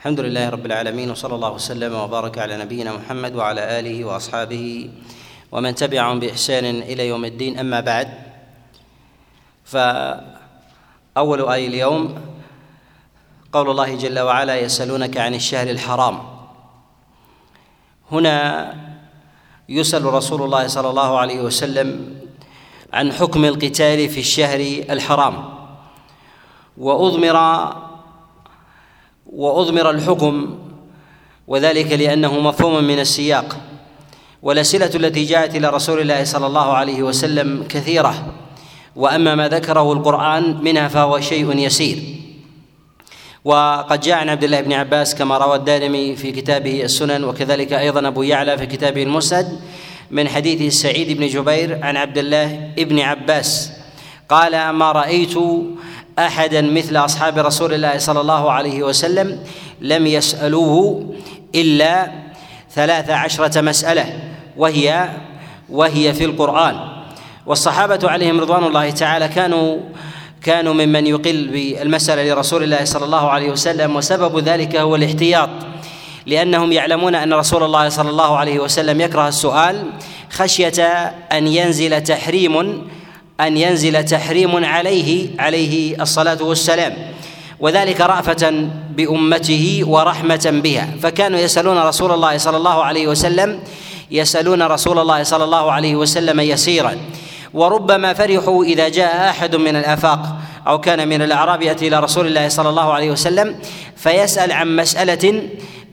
الحمد لله رب العالمين وصلى الله وسلم وبارك على نبينا محمد وعلى آله وأصحابه ومن تبعهم بإحسان إلى يوم الدين أما بعد. فأول اي اليوم قول الله جل وعلا يسألونك عن الشهر الحرام. هنا يسأل رسول الله صلى الله عليه وسلم عن حكم القتال في الشهر الحرام. وأضمر وأضمر الحكم وذلك لأنه مفهوم من السياق والاسئله التي جاءت إلى رسول الله صلى الله عليه وسلم كثيرة وأما ما ذكره القرآن منها فهو شيء يسير. وقد جاء عن عبد الله بن عباس كما روى الدارمي في كتابه السنن وكذلك أيضا أبو يعلى في كتابه المسند من حديث سعيد بن جبير عن عبد الله بن عباس قال ما رأيت أحدا مثل أصحاب رسول الله صلى الله عليه وسلم لم يسألوه إلا ثلاث عشرة مسألة وهي وهي في القرآن. والصحابة عليهم رضوان الله تعالى كانوا كانوا ممن يقل بالمسألة لرسول الله صلى الله عليه وسلم وسبب ذلك هو الاحتياط. لأنهم يعلمون أن رسول الله صلى الله عليه وسلم يكره السؤال خشية أن ينزل تحريم أن ينزل تحريم عليه عليه الصلاة والسلام وذلك رأفة بأمته ورحمة بها. فكانوا يسألون رسول الله صلى الله عليه وسلم يسألون رسول الله صلى الله عليه وسلم يسيرا. وربما فرحوا إذا جاء أحد من الآفاق أو كان من الأعراب يأتي إلى رسول الله صلى الله عليه وسلم فيسأل عن مسألة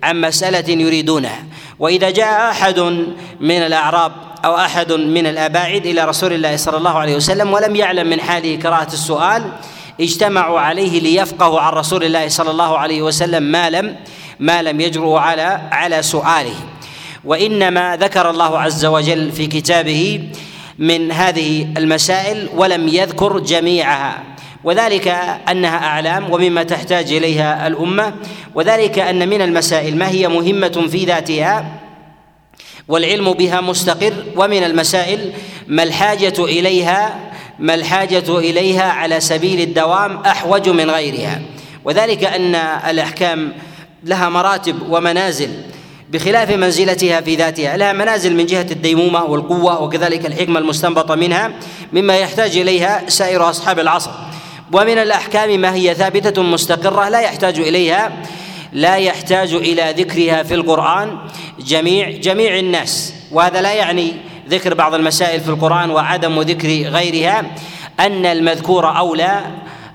عن مسألة يريدونها. وإذا جاء أحد من الأعراب أو أحد من الأباعد إلى رسول الله صلى الله عليه وسلم ولم يعلم من حاله كراهة السؤال اجتمعوا عليه ليفقهوا عن رسول الله صلى الله عليه وسلم ما لم ما لم يجرؤوا على على سؤاله. وإنما ذكر الله عز وجل في كتابه من هذه المسائل ولم يذكر جميعها. وذلك أنها أعلام ومما تحتاج إليها الأمة وذلك أن من المسائل ما هي مهمة في ذاتها والعلم بها مستقر ومن المسائل ما الحاجة إليها ما الحاجة إليها على سبيل الدوام أحوج من غيرها. وذلك أن الأحكام لها مراتب ومنازل بخلاف منزلتها في ذاتها. لها منازل من جهة الديمومة والقوة وكذلك الحكمة المستنبطة منها مما يحتاج إليها سائر أصحاب العصر. ومن الأحكام ما هي ثابتة مستقرة لا يحتاج إليها لا يحتاج إلى ذكرها في القرآن. جميع جميع الناس. وهذا لا يعني ذكر بعض المسائل في القرآن وعدم ذكر غيرها أن المذكور أولى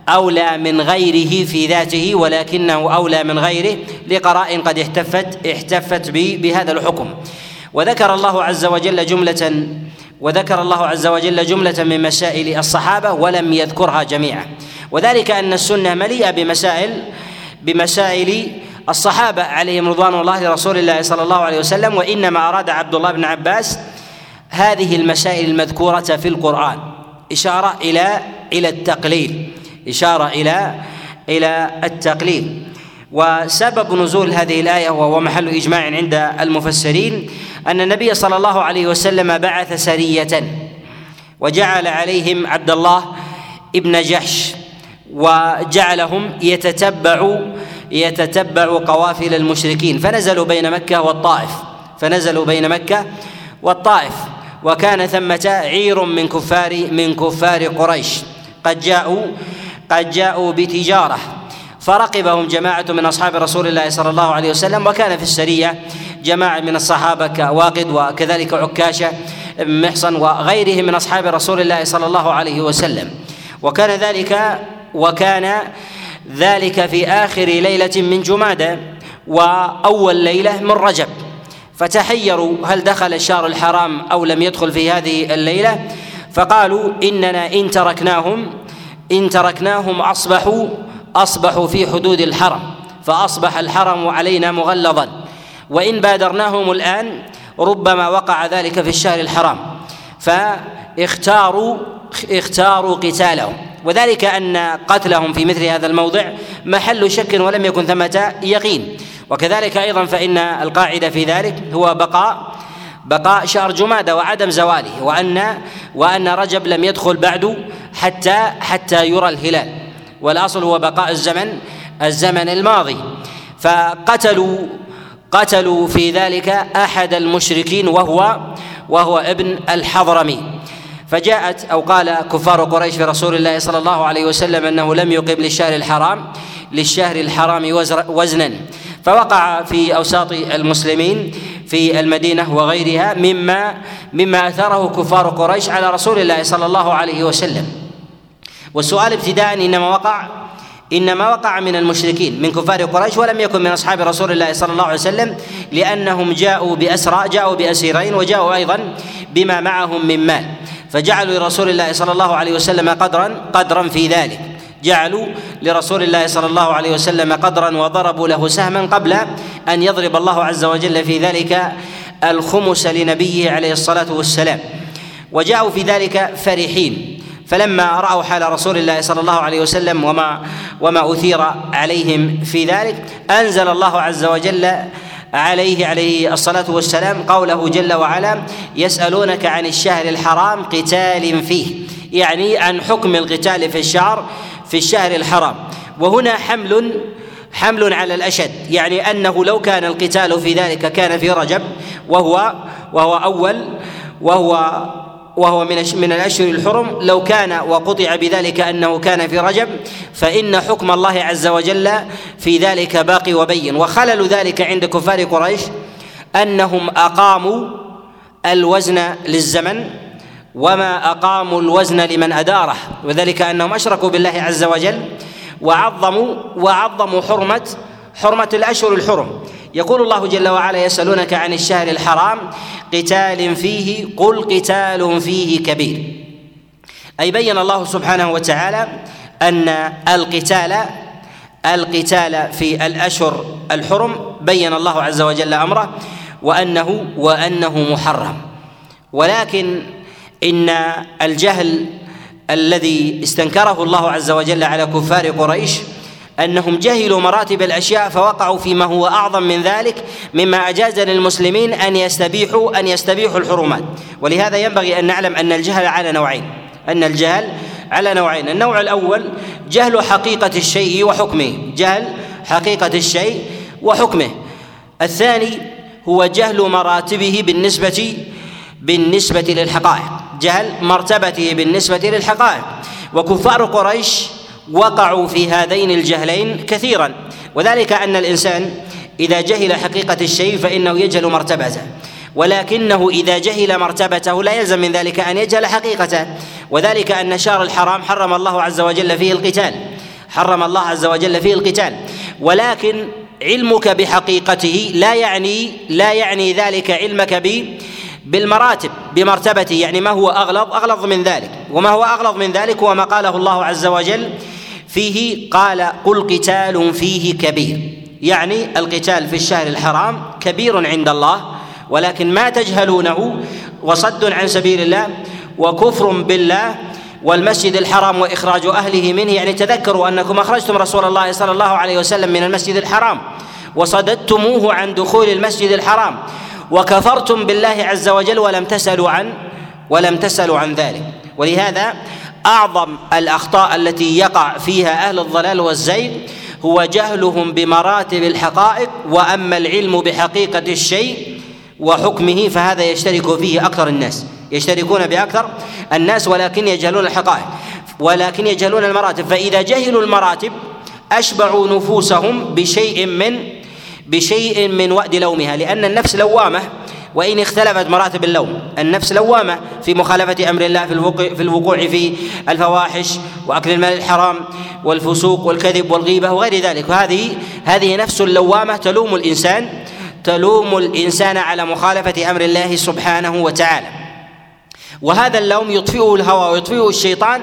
أولى من غيره في ذاته ولكنه أولى من غيره لقراء قد احتفت احتفت بهذا الحكم. وذكر الله عز وجل جملة وذكر الله عز وجل جملة من مسائل الصحابة ولم يذكرها جميعا. وذلك أن السنة مليئة بمسائل بمسائل الصحابة عليهم رضوان الله لرسول الله صلى الله عليه وسلم وإنما أراد عبد الله بن عباس هذه المسائل المذكورة في القرآن. إشارة إلى إلى التقليل. إشارة إلى إلى التقليل. وسبب نزول هذه الآية وهو محل إجماع عند المفسرين أن النبي صلى الله عليه وسلم بعث سرية وجعل عليهم عبد الله ابن جحش وجعلهم يتتبعوا يتتبع قوافل المشركين. فنزلوا بين مكة والطائف. فنزلوا بين مكة والطائف. وكان ثمة عير من كفار من كفار قريش. قد جاءوا قد جاءوا بتجارة. فرقبهم جماعة من أصحاب رسول الله صلى الله عليه وسلم. وكان في السرية جماعة من الصحابة كواقد وكذلك عكاشة محصن وغيرهم من أصحاب رسول الله صلى الله عليه وسلم. وكان ذلك وكان ذلك في آخر ليلة من جمادى وأول ليلة من رجب. فتحيروا هل دخل الشهر الحرام أو لم يدخل في هذه الليلة؟ فقالوا إننا إن تركناهم إن تركناهم أصبحوا أصبحوا في حدود الحرم فأصبح الحرم علينا مغلظا. وإن بادرناهم الآن ربما وقع ذلك في الشهر الحرام. فاختاروا اختاروا قتالهم. وذلك أن قتلهم في مثل هذا الموضع محل شك ولم يكن ثمة يقين. وكذلك أيضا فإن القاعدة في ذلك هو بقاء بقاء شهر جمادى وعدم زواله وأن وأن رجب لم يدخل بعد حتى حتى يرى الهلال. والأصل هو بقاء الزمن الزمن الماضي. فقتلوا قتلوا في ذلك أحد المشركين وهو وهو ابن الحضرمي. فجاءت أو قال كفار قريش في رسول الله صلى الله عليه وسلم أنه لم يقم للشهر الحرام للشهر الحرام وزنا. فوقع في أوساط المسلمين في المدينة وغيرها مما مما أثاره كفار قريش على رسول الله صلى الله عليه وسلم. والسؤال ابتداء إنما وقع إنما وقع من المشركين من كفار قريش ولم يكن من أصحاب رسول الله صلى الله عليه وسلم لأنهم جاءوا باسرى جاءوا بأسيرين وجاءوا أيضا بما معهم من مال. فجعلوا لرسول الله صلى الله عليه وسلم قدرا قدرا في ذلك. جعلوا لرسول الله صلى الله عليه وسلم قدرا وضربوا له سهما قبل أن يضرب الله عز وجل في ذلك الخمس لنبيه عليه الصلاة والسلام. وجاءوا في ذلك فرحين. فلما رأوا حال رسول الله صلى الله عليه وسلم وما وما أثير عليهم في ذلك أنزل الله عز وجل عليه عليه الصلاة والسلام قوله جل وعلا يسألونك عن الشهر الحرام قتال فيه يعني عن حكم القتال في الشهر في الشهر الحرام. وهنا حمل حمل على الأشد يعني أنه لو كان القتال في ذلك كان في رجب وهو وهو أول وهو وهو من من الأشهر الحرم. لو كان وقطع بذلك أنه كان في رجب فإن حكم الله عز وجل في ذلك باقي وبين. وخلل ذلك عند كفار قريش أنهم أقاموا الوزن للزمن وما أقاموا الوزن لمن أداره. وذلك أنهم أشركوا بالله عز وجل وعظموا وعظموا حرمة حرمة الأشهر الحرم. يقول الله جل وعلا يسألونك عن الشهر الحرام قتال فيه قل قتال فيه كبير. أي بين الله سبحانه وتعالى أن القتال القتال في الأشهر الحرم بين الله عز وجل أمره وأنه وأنه محرم. ولكن إن الجهل الذي استنكره الله عز وجل على كفار قريش أنهم جهلوا مراتب الأشياء فوقعوا فيما هو أعظم من ذلك مما أجاز للمسلمين أن يستبيحوا أن يستبيحوا الحرمات. ولهذا ينبغي أن نعلم أن الجهل على نوعين. أن الجهل على نوعين. النوع الأول جهل حقيقة الشيء وحكمه. جهل حقيقة الشيء وحكمه. الثاني هو جهل مراتبه بالنسبة بالنسبة للحقائق. جهل مرتبته بالنسبة للحقائق. وكفار قريش وقعوا في هذين الجهلين كثيرا. وذلك أن الإنسان إذا جهل حقيقة الشيء فإنه يجهل مرتبته. ولكنه إذا جهل مرتبته لا يلزم من ذلك أن يجهل حقيقته. وذلك أن شهر الحرام حرم الله عز وجل فيه القتال. حرم الله عز وجل فيه القتال. ولكن علمك بحقيقته لا يعني لا يعني ذلك علمك به بالمراتب بمرتبته يعني ما هو أغلظ أغلظ من ذلك. وما هو أغلظ من ذلك هو ما قاله الله عز وجل فيه قال قل قتال فيه كبير. يعني القتال في الشهر الحرام كبير عند الله ولكن ما تجهلونه وصد عن سبيل الله وكفر بالله والمسجد الحرام وإخراج أهله منه. يعني تذكروا أنكم أخرجتم رسول الله صلى الله عليه وسلم من المسجد الحرام وصددتموه عن دخول المسجد الحرام. وكفرتم بالله عز وجل ولم تسألوا عن ولم تسألوا عن ذلك. ولهذا أعظم الأخطاء التي يقع فيها أهل الضلال والزيغ هو جهلهم بمراتب الحقائق وأما العلم بحقيقة الشيء وحكمه فهذا يشترك فيه أكثر الناس. يشتركون بأكثر الناس ولكن يجهلون الحقائق ولكن يجهلون المراتب. فإذا جهلوا المراتب أشبعوا نفوسهم بشيء من بشيء من وأد لومها لأن النفس لوامة وإن اختلفت مراتب اللوم. النفس لوامة في مخالفة أمر الله في الوقوع في, الوقوع في الفواحش وأكل المال الحرام والفسوق والكذب والغيبة وغير ذلك. وهذه هذه نفس لوامة تلوم الإنسان تلوم الإنسان على مخالفة أمر الله سبحانه وتعالى. وهذا اللوم يطفئه الهوى ويطفئه الشيطان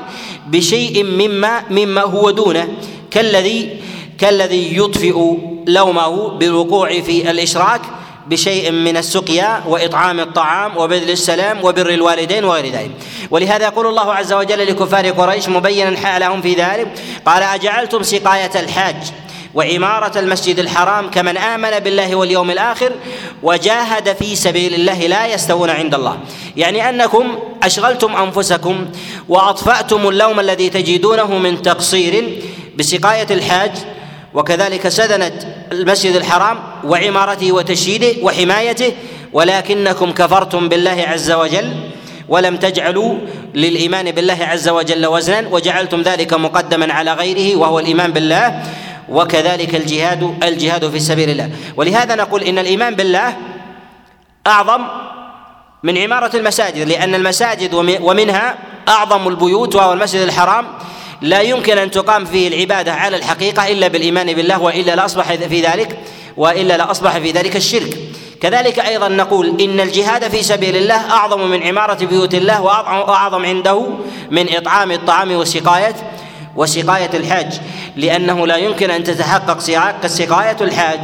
بشيء مما مما هو دونه كالذي كالذي يطفئ لومه بالوقوع في الإشراك بشيء من السقيا وإطعام الطعام وبذل السلام وبر الوالدين وغير ذلك ولهذا يقول الله عز وجل لكفار قريش مبينا حالهم في ذلك قال أجعلتم سقاية الحاج وعمارة المسجد الحرام كمن آمن بالله واليوم الآخر وجاهد في سبيل الله لا يستوون عند الله. يعني أنكم أشغلتم أنفسكم وأطفأتم اللوم الذي تجدونه من تقصير بسقاية الحاج وكذلك سدنة المسجد الحرام وعمارته وتشييده وحمايته ولكنكم كفرتم بالله عز وجل ولم تجعلوا للإيمان بالله عز وجل وزنا وجعلتم ذلك مقدما على غيره وهو الإيمان بالله وكذلك الجهاد الجهاد في سبيل الله. ولهذا نقول إن الإيمان بالله أعظم من عمارة المساجد لأن المساجد ومنها أعظم البيوت وهو المسجد الحرام لا يمكن أن تقام فيه العبادة على الحقيقة إلا بالإيمان بالله وإلا لاصبح في ذلك وإلا لاصبح في ذلك الشرك. كذلك أيضا نقول إن الجهاد في سبيل الله أعظم من عمارة بيوت الله وأعظم عنده من إطعام الطعام وسقايه وسقاية الحاج. لأنه لا يمكن أن تتحقق سقاية الحاج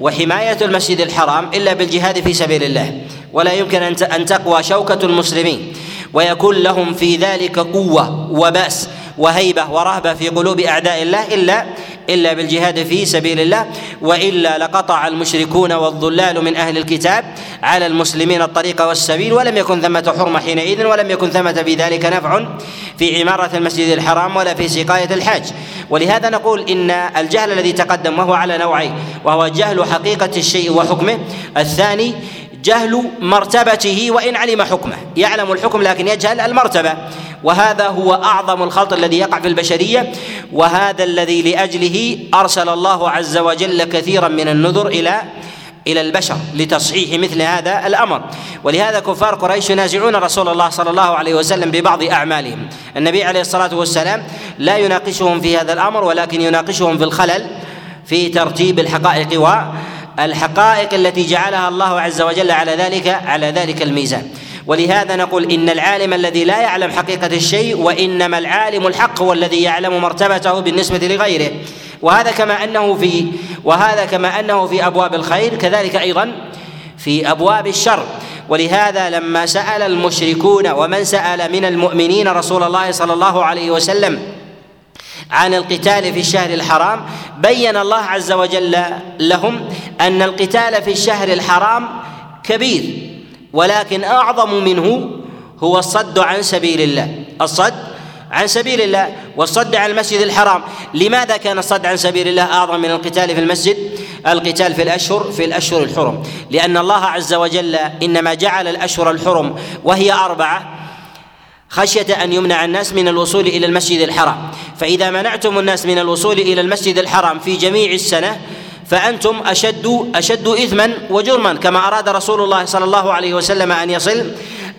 وحماية المسجد الحرام إلا بالجهاد في سبيل الله. ولا يمكن أن تقوى شوكة المسلمين. ويكون لهم في ذلك قوة وبأس. وهيبة ورهبة في قلوب أعداء الله إلا إلا بالجهاد في سبيل الله وإلا لقطع المشركون والضلال من أهل الكتاب على المسلمين الطريق والسبيل ولم يكن ثمة حرمة حينئذ ولم يكن ثمة في ذلك نفع في عمارة المسجد الحرام ولا في سقاية الحاج. ولهذا نقول إن الجهل الذي تقدم وهو على نوعين وهو جهل حقيقة الشيء وحكمه الثاني جهل مرتبته وإن علم حكمه. يعلم الحكم لكن يجهل المرتبة. وهذا هو أعظم الخلط الذي يقع في البشرية. وهذا الذي لأجله أرسل الله عز وجل كثيرا من النذر إلى إلى البشر لتصحيح مثل هذا الأمر. ولهذا كفار قريش ينازعون رسول الله صلى الله عليه وسلم ببعض أعمالهم. النبي عليه الصلاة والسلام لا يناقشهم في هذا الأمر ولكن يناقشهم في الخلل في ترتيب الحقائق والحقائق التي جعلها الله عز وجل على ذلك على ذلك الميزان. ولهذا نقول إن العالم الذي لا يعلم حقيقة الشيء وإنما العالم الحق هو الذي يعلم مرتبته بالنسبة لغيره. وهذا كما أنه في وهذا كما أنه في أبواب الخير كذلك أيضا في أبواب الشر. ولهذا لما سأل المشركون ومن سأل من المؤمنين رسول الله صلى الله عليه وسلم عن القتال في الشهر الحرام بين الله عز وجل لهم أن القتال في الشهر الحرام كبير ولكن أعظم منه هو الصد عن سبيل الله. الصد عن سبيل الله والصد عن المسجد الحرام. لماذا كان الصد عن سبيل الله أعظم من القتال في المسجد؟ القتال في الأشهر في الأشهر الحرم. لأن الله عز وجل إنما جعل الأشهر الحرم وهي أربعة خشية أن يمنع الناس من الوصول إلى المسجد الحرام. فإذا منعتم الناس من الوصول إلى المسجد الحرام في جميع السنة فأنتم أشد أشد إثما وجرما. كما أراد رسول الله صلى الله عليه وسلم أن يصل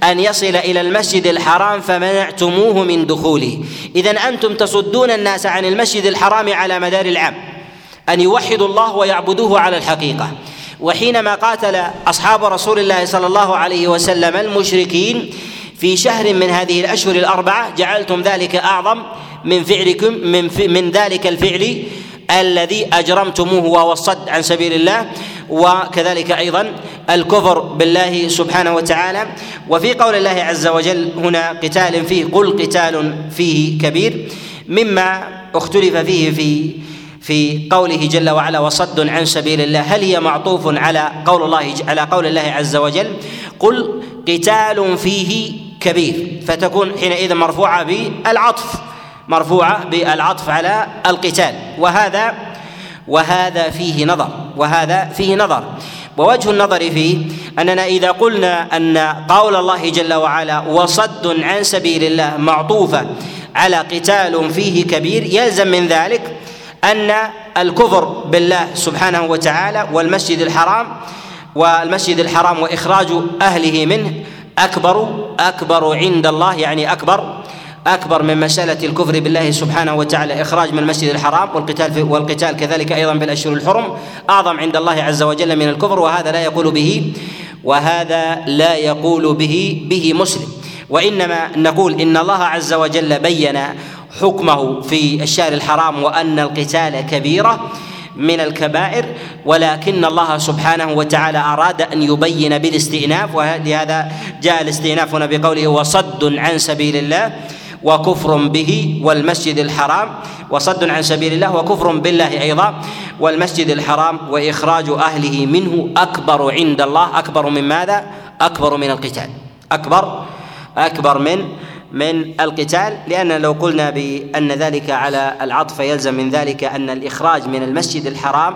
أن يصل إلى المسجد الحرام فمنعتموه من دخوله. إذا أنتم تصدون الناس عن المسجد الحرام على مدار العام. أن يوحدوا الله ويعبدوه على الحقيقة. وحينما قاتل أصحاب رسول الله صلى الله عليه وسلم المشركين في شهر من هذه الأشهر الأربعة جعلتم ذلك أعظم من فعلكم من, من ذلك الفعل الذي أجرمتموه وهو الصد عن سبيل الله وكذلك أيضا الكفر بالله سبحانه وتعالى. وفي قول الله عز وجل هنا قتال فيه قل قتال فيه كبير مما اختلف فيه في في قوله جل وعلا وصد عن سبيل الله. هل هي معطوف على قول الله على قول الله عز وجل؟ قل قتال فيه كبير. فتكون حينئذ مرفوعة بالعطف. مرفوعة بالعطف على القتال. وهذا وهذا فيه نظر. وهذا فيه نظر. ووجه النظر فيه أننا إذا قلنا أن قول الله جل وعلا وصد عن سبيل الله معطوفة على قتال فيه كبير يلزم من ذلك أن الكفر بالله سبحانه وتعالى والمسجد الحرام والمسجد الحرام وإخراج أهله منه اكبر أكبر عند الله يعني أكبر أكبر من مسألة الكفر بالله سبحانه وتعالى إخراج من المسجد الحرام والقتال في والقتال كذلك أيضا بالأشهر الحرم أعظم عند الله عز وجل من الكفر وهذا لا يقول به وهذا لا يقول به به مسلم. وإنما نقول إن الله عز وجل بين حكمه في الشهر الحرام وأن القتال كبيرة من الكبائر ولكن الله سبحانه وتعالى أراد أن يبين بالاستئناف ولهذا جاء الاستئناف هنا بقوله وصد عن سبيل الله. وكفر به والمسجد الحرام وصد عن سبيل الله وكفر بالله أيضا والمسجد الحرام واخراج اهله منه اكبر عند الله اكبر من ماذا؟ اكبر من القتال اكبر اكبر من من القتال لأن لو قلنا بأن ذلك على العطف يلزم من ذلك أن الإخراج من المسجد الحرام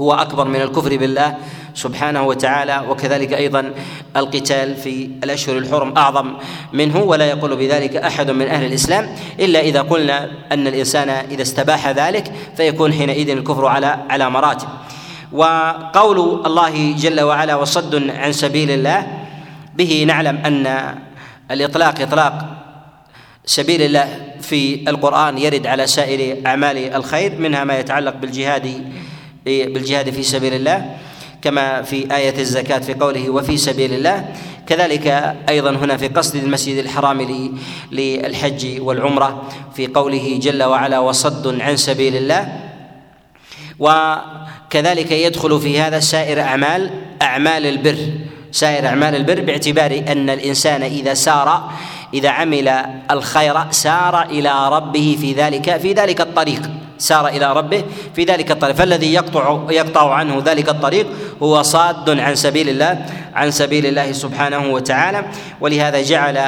هو أكبر من الكفر بالله سبحانه وتعالى وكذلك أيضا القتال في الأشهر الحرم أعظم منه ولا يقول بذلك أحد من أهل الإسلام إلا إذا قلنا أن الإنسان إذا استباح ذلك فيكون حينئذ الكفر على على مراتب. وقول الله جل وعلا وصد عن سبيل الله به نعلم أن الإطلاق إطلاق سبيل الله في القرآن يرد على سائر أعمال الخير منها ما يتعلق بالجهاد بالجهاد في سبيل الله كما في آية الزكاة في قوله وفي سبيل الله كذلك أيضا هنا في قصد المسجد الحرام للحج والعمرة في قوله جل وعلا وصد عن سبيل الله وكذلك يدخل في هذا سائر أعمال أعمال البر. سائر أعمال البر باعتبار أن الإنسان إذا سار إذا عمل الخير سار إلى ربه في ذلك في ذلك الطريق. سار إلى ربه في ذلك الطريق. فالذي يقطع يقطع عنه ذلك الطريق هو صاد عن سبيل الله عن سبيل الله سبحانه وتعالى. ولهذا جعل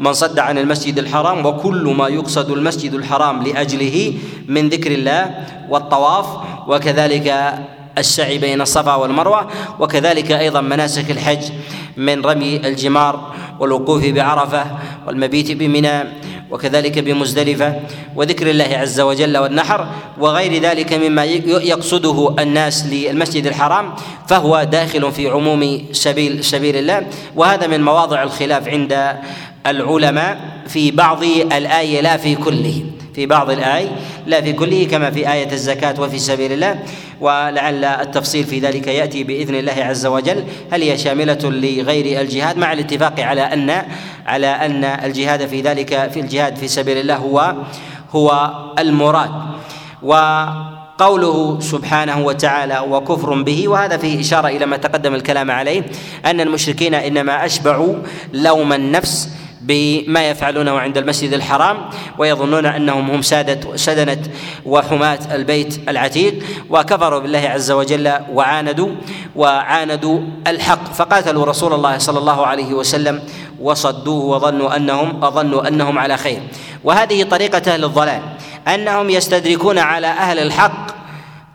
من صد عن المسجد الحرام وكل ما يقصد المسجد الحرام لأجله من ذكر الله والطواف وكذلك السعي بين الصفا والمروة وكذلك أيضا مناسك الحج من رمي الجمار والوقوف بعرفة والمبيت بمنى وكذلك بمزدلفة وذكر الله عز وجل والنحر وغير ذلك مما يقصده الناس للمسجد الحرام فهو داخل في عموم سبيل سبيل الله. وهذا من مواضع الخلاف عند العلماء في بعض الآية لا في كله. في بعض الآي لا في كله كما في آية الزكاة وفي سبيل الله. ولعل التفصيل في ذلك يأتي بإذن الله عز وجل. هل هي شاملة لغير الجهاد مع الاتفاق على أن على أن الجهاد في ذلك في الجهاد في سبيل الله هو هو المراد. وقوله سبحانه وتعالى وكفر به وهذا فيه إشارة إلى ما تقدم الكلام عليه أن المشركين إنما أشبعوا لوم النفس بما يفعلونه عند المسجد الحرام ويظنون أنهم هم سادة سدنة وحماة البيت العتيق وكفروا بالله عز وجل وعاندوا وعاندوا الحق. فقاتلوا رسول الله صلى الله عليه وسلم وصدوه وظنوا انهم اظنوا أنهم على خير. وهذه طريقة أهل الضلال أنهم يستدركون على أهل الحق.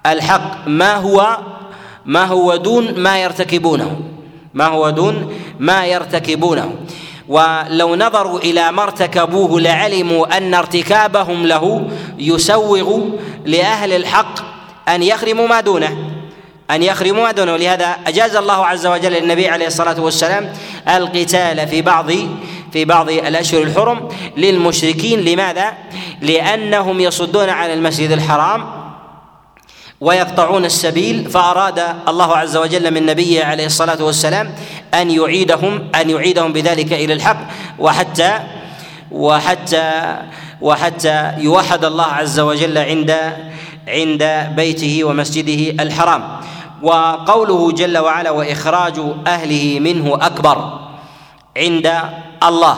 الحق ما هو ما هو دون ما يرتكبونه. ما هو دون ما يرتكبونه. ولو نظروا إلى ما ارتكبوه لعلموا أن ارتكابهم له يسوغ لأهل الحق أن يخرموا ما دونه أن يخرموا ما دونه. ولهذا أجاز الله عز وجل للنبي عليه الصلاة والسلام القتال في بعض في بعض الأشهر الحرم للمشركين. لماذا؟ لأنهم يصدون عن المسجد الحرام ويقطعون السبيل. فأراد الله عز وجل من نبيه عليه الصلاة والسلام أن يعيدهم أن يعيدهم بذلك إلى الحق. وحتى وحتى وحتى يوحد الله عز وجل عند عند بيته ومسجده الحرام. وقوله جل وعلا وإخراج أهله منه أكبر عند الله.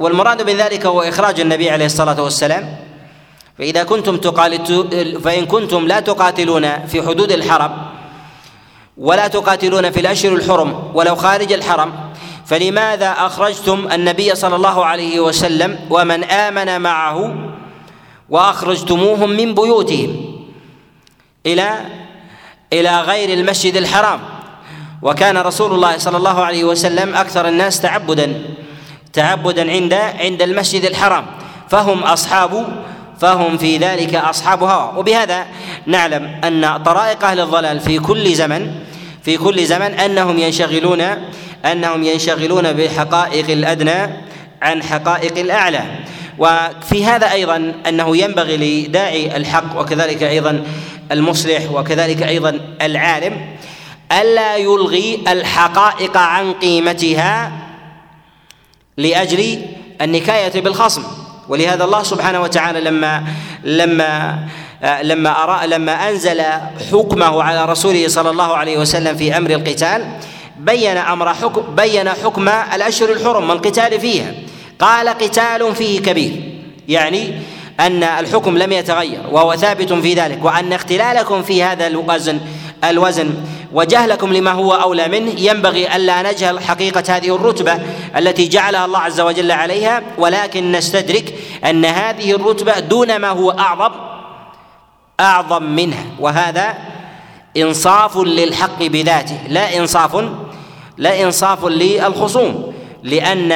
والمراد من ذلك هو إخراج النبي عليه الصلاة والسلام. فإذا كنتم تقاتلون فإن كنتم لا تقاتلون في حدود الحرم ولا تقاتلون في الأشهر الحرم ولو خارج الحرم. فلماذا أخرجتم النبي صلى الله عليه وسلم ومن آمن معه وأخرجتموهم من بيوتهم إلى إلى غير المسجد الحرام؟ وكان رسول الله صلى الله عليه وسلم أكثر الناس تعبدا تعبدا عند عند المسجد الحرام. فهم أصحاب فهم في ذلك اصحاب هوى وبهذا نعلم أن طرائق أهل الضلال في كل زمن في كل زمن أنهم ينشغلون أنهم ينشغلون بالحقائق الأدنى عن حقائق الأعلى. وفي هذا أيضا أنه ينبغي لداعي الحق وكذلك أيضا المصلح وكذلك أيضا العالم ألا يلغي الحقائق عن قيمتها لأجل النكاية بالخصم. ولهذا الله سبحانه وتعالى لما لما لما أرى لما أنزل حكمه على رسوله صلى الله عليه وسلم في أمر القتال بين أمر حكم بين حكم الأشهر الحرم والقتال فيها. قال قتال فيه كبير. يعني أن الحكم لم يتغير وهو ثابت في ذلك وأن اختلالكم في هذا الوزن الوزن وجهلكم لما هو أولى منه. ينبغي ألا نجهل حقيقة هذه الرتبة التي جعلها الله عز وجل عليها ولكن نستدرك أن هذه الرتبة دون ما هو أعظم أعظم منها. وهذا إنصاف للحق بذاته لا إنصاف لا إنصاف للخصوم لأن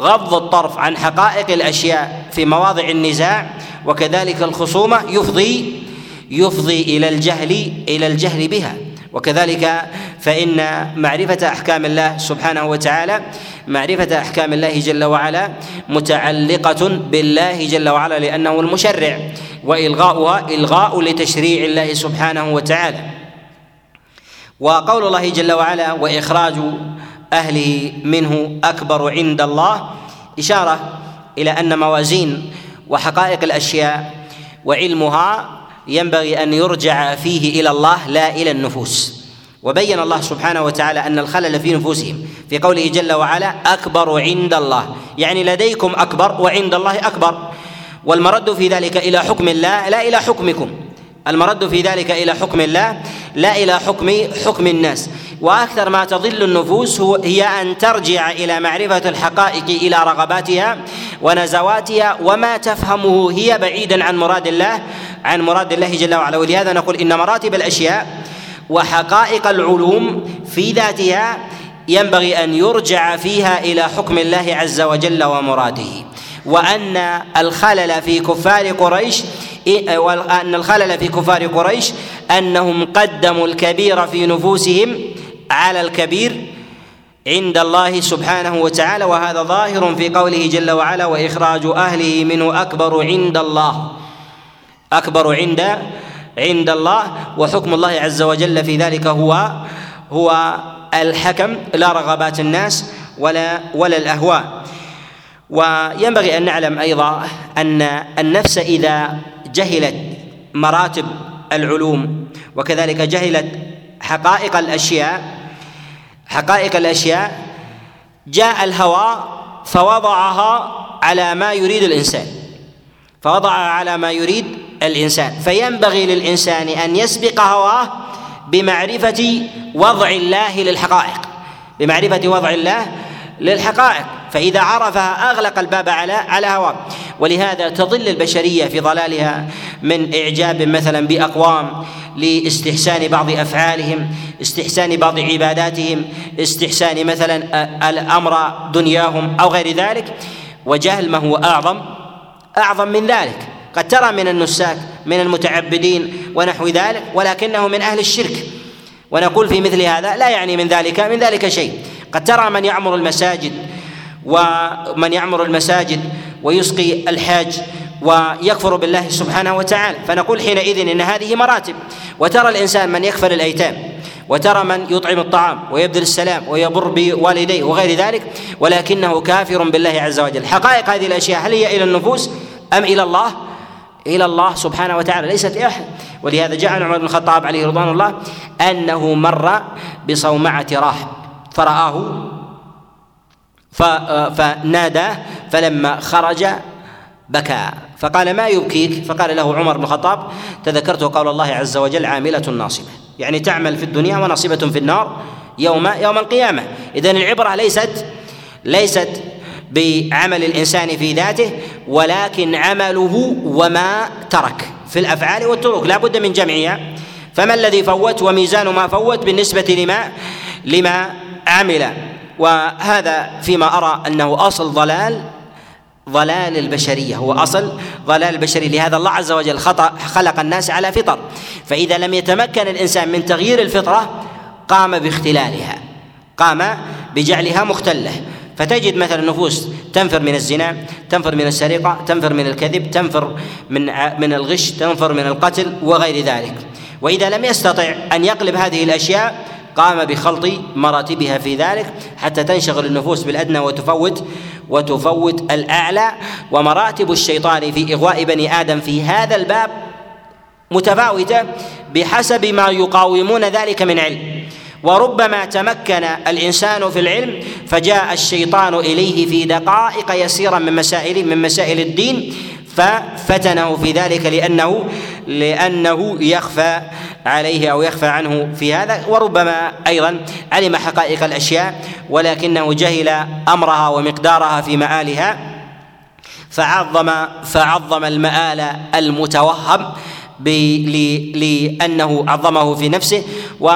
غض الطرف عن حقائق الأشياء في مواضع النزاع وكذلك الخصومة يفضي يفضي إلى الجهل إلى الجهل بها. وكذلك فإن معرفة أحكام الله سبحانه وتعالى معرفة أحكام الله جل وعلا متعلقة بالله جل وعلا لأنه المشرع وإلغاؤها إلغاء لتشريع الله سبحانه وتعالى. وقول الله جل وعلا وإخراج أهله منه أكبر عند الله إشارة إلى أن موازين وحقائق الأشياء وعلمها ينبغي أن يرجع فيه إلى الله لا إلى النفوس. وبين الله سبحانه وتعالى أن الخلل في نفوسهم. في قوله جل وعلا أكبر عند الله. يعني لديكم أكبر وعند الله أكبر. والمرد في ذلك إلى حكم الله لا إلى حكمكم. المرد في ذلك إلى حكم الله لا إلى حكم حكم الناس. وأكثر ما تضل النفوس هو هي أن ترجع إلى معرفة الحقائق إلى رغباتها ونزواتها وما تفهمه هي بعيدا عن مراد الله عن مراد الله جل وعلا. ولهذا نقول إن مراتب الأشياء وحقائق العلوم في ذاتها ينبغي أن يرجع فيها إلى حكم الله عز وجل ومراده. وأن الخلل في كفار قريش وأن الخلل في كفار قريش أنهم قدموا الكبير في نفوسهم على الكبير عند الله سبحانه وتعالى وهذا ظاهر في قوله جل وعلا وإخراج أهله منه أكبر عند الله أكبر عند عند الله. وحكم الله عز وجل في ذلك هو هو الحكم لا رغبات الناس ولا ولا الأهواء. وينبغي أن نعلم أيضا أن النفس إذا جهلت مراتب العلوم وكذلك جهلت حقائق الأشياء حقائق الأشياء جاء الهوى فوضعها على ما يريد الإنسان. فوضعها على ما يريد الإنسان. فينبغي للإنسان أن يسبق هواه بمعرفة وضع الله للحقائق. بمعرفة وضع الله للحقائق. فإذا عرفها أغلق الباب على على هواه. ولهذا تضل البشرية في ضلالها من إعجاب مثلا بأقوام لاستحسان بعض أفعالهم استحسان بعض عباداتهم استحسان مثلا الأمر دنياهم أو غير ذلك. وجهل ما هو أعظم أعظم من ذلك. قد ترى من النساك من المتعبدين ونحو ذلك ولكنه من أهل الشرك. ونقول في مثل هذا لا يعني من ذلك من ذلك شيء. قد ترى من يعمر المساجد ومن يعمر المساجد ويسقي الحاج ويكفر بالله سبحانه وتعالى. فنقول حينئذ إن هذه مراتب. وترى الإنسان من يكفر الأيتام وترى من يطعم الطعام ويبذل السلام ويبر بوالديه وغير ذلك ولكنه كافر بالله عز وجل. حقائق هذه الأشياء هل هي إلى النفوس أم إلى الله؟ إلى الله سبحانه وتعالى. ليست أحد. ولهذا جاء عمر بن الخطاب عليه رضوان الله أنه مر بصومعة راهب فرآه فناداه فلما خرج بكى. فقال ما يبكيك؟ فقال له عمر بن الخطاب تذكرت قول الله عز وجل عاملة ناصبة. يعني تعمل في الدنيا وناصبة في النار يوم يوم القيامة. إذن العبرة ليست ليست بعمل الإنسان في ذاته ولكن عمله وما ترك في الأفعال والترك. لا بد من جمعها فما الذي فوت وميزان ما فوت بالنسبة لما لما عمل؟ وهذا فيما أرى أنه أصل ضلال ضلال البشرية هو أصل ضلال البشرية. لهذا الله عز وجل خطأ خلق الناس على فطر. فإذا لم يتمكن الإنسان من تغيير الفطرة قام باختلالها قام بجعلها مختلة. فتجد مثلا نفوس تنفر من الزنا تنفر من السرقة تنفر من الكذب تنفر من من الغش تنفر من القتل وغير ذلك. وإذا لم يستطع أن يقلب هذه الأشياء قام بخلط مراتبها في ذلك حتى تنشغل النفوس بالأدنى وتفوت وتفوت الأعلى. ومراتب الشيطان في إغواء بني آدم في هذا الباب متفاوتة بحسب ما يقاومون ذلك من علم. وربما تمكن الإنسان في العلم فجاء الشيطان إليه في دقائق يسيرة من مسائل من مسائل الدين ففتنه في ذلك لأنه لأنه يخفى عليه أو يخفى عنه في هذا وربما أيضا علم حقائق الأشياء ولكنه جهل أمرها ومقدارها في مآلها فعظم فعظم المآل المتوهم لأنه عظمه في نفسه و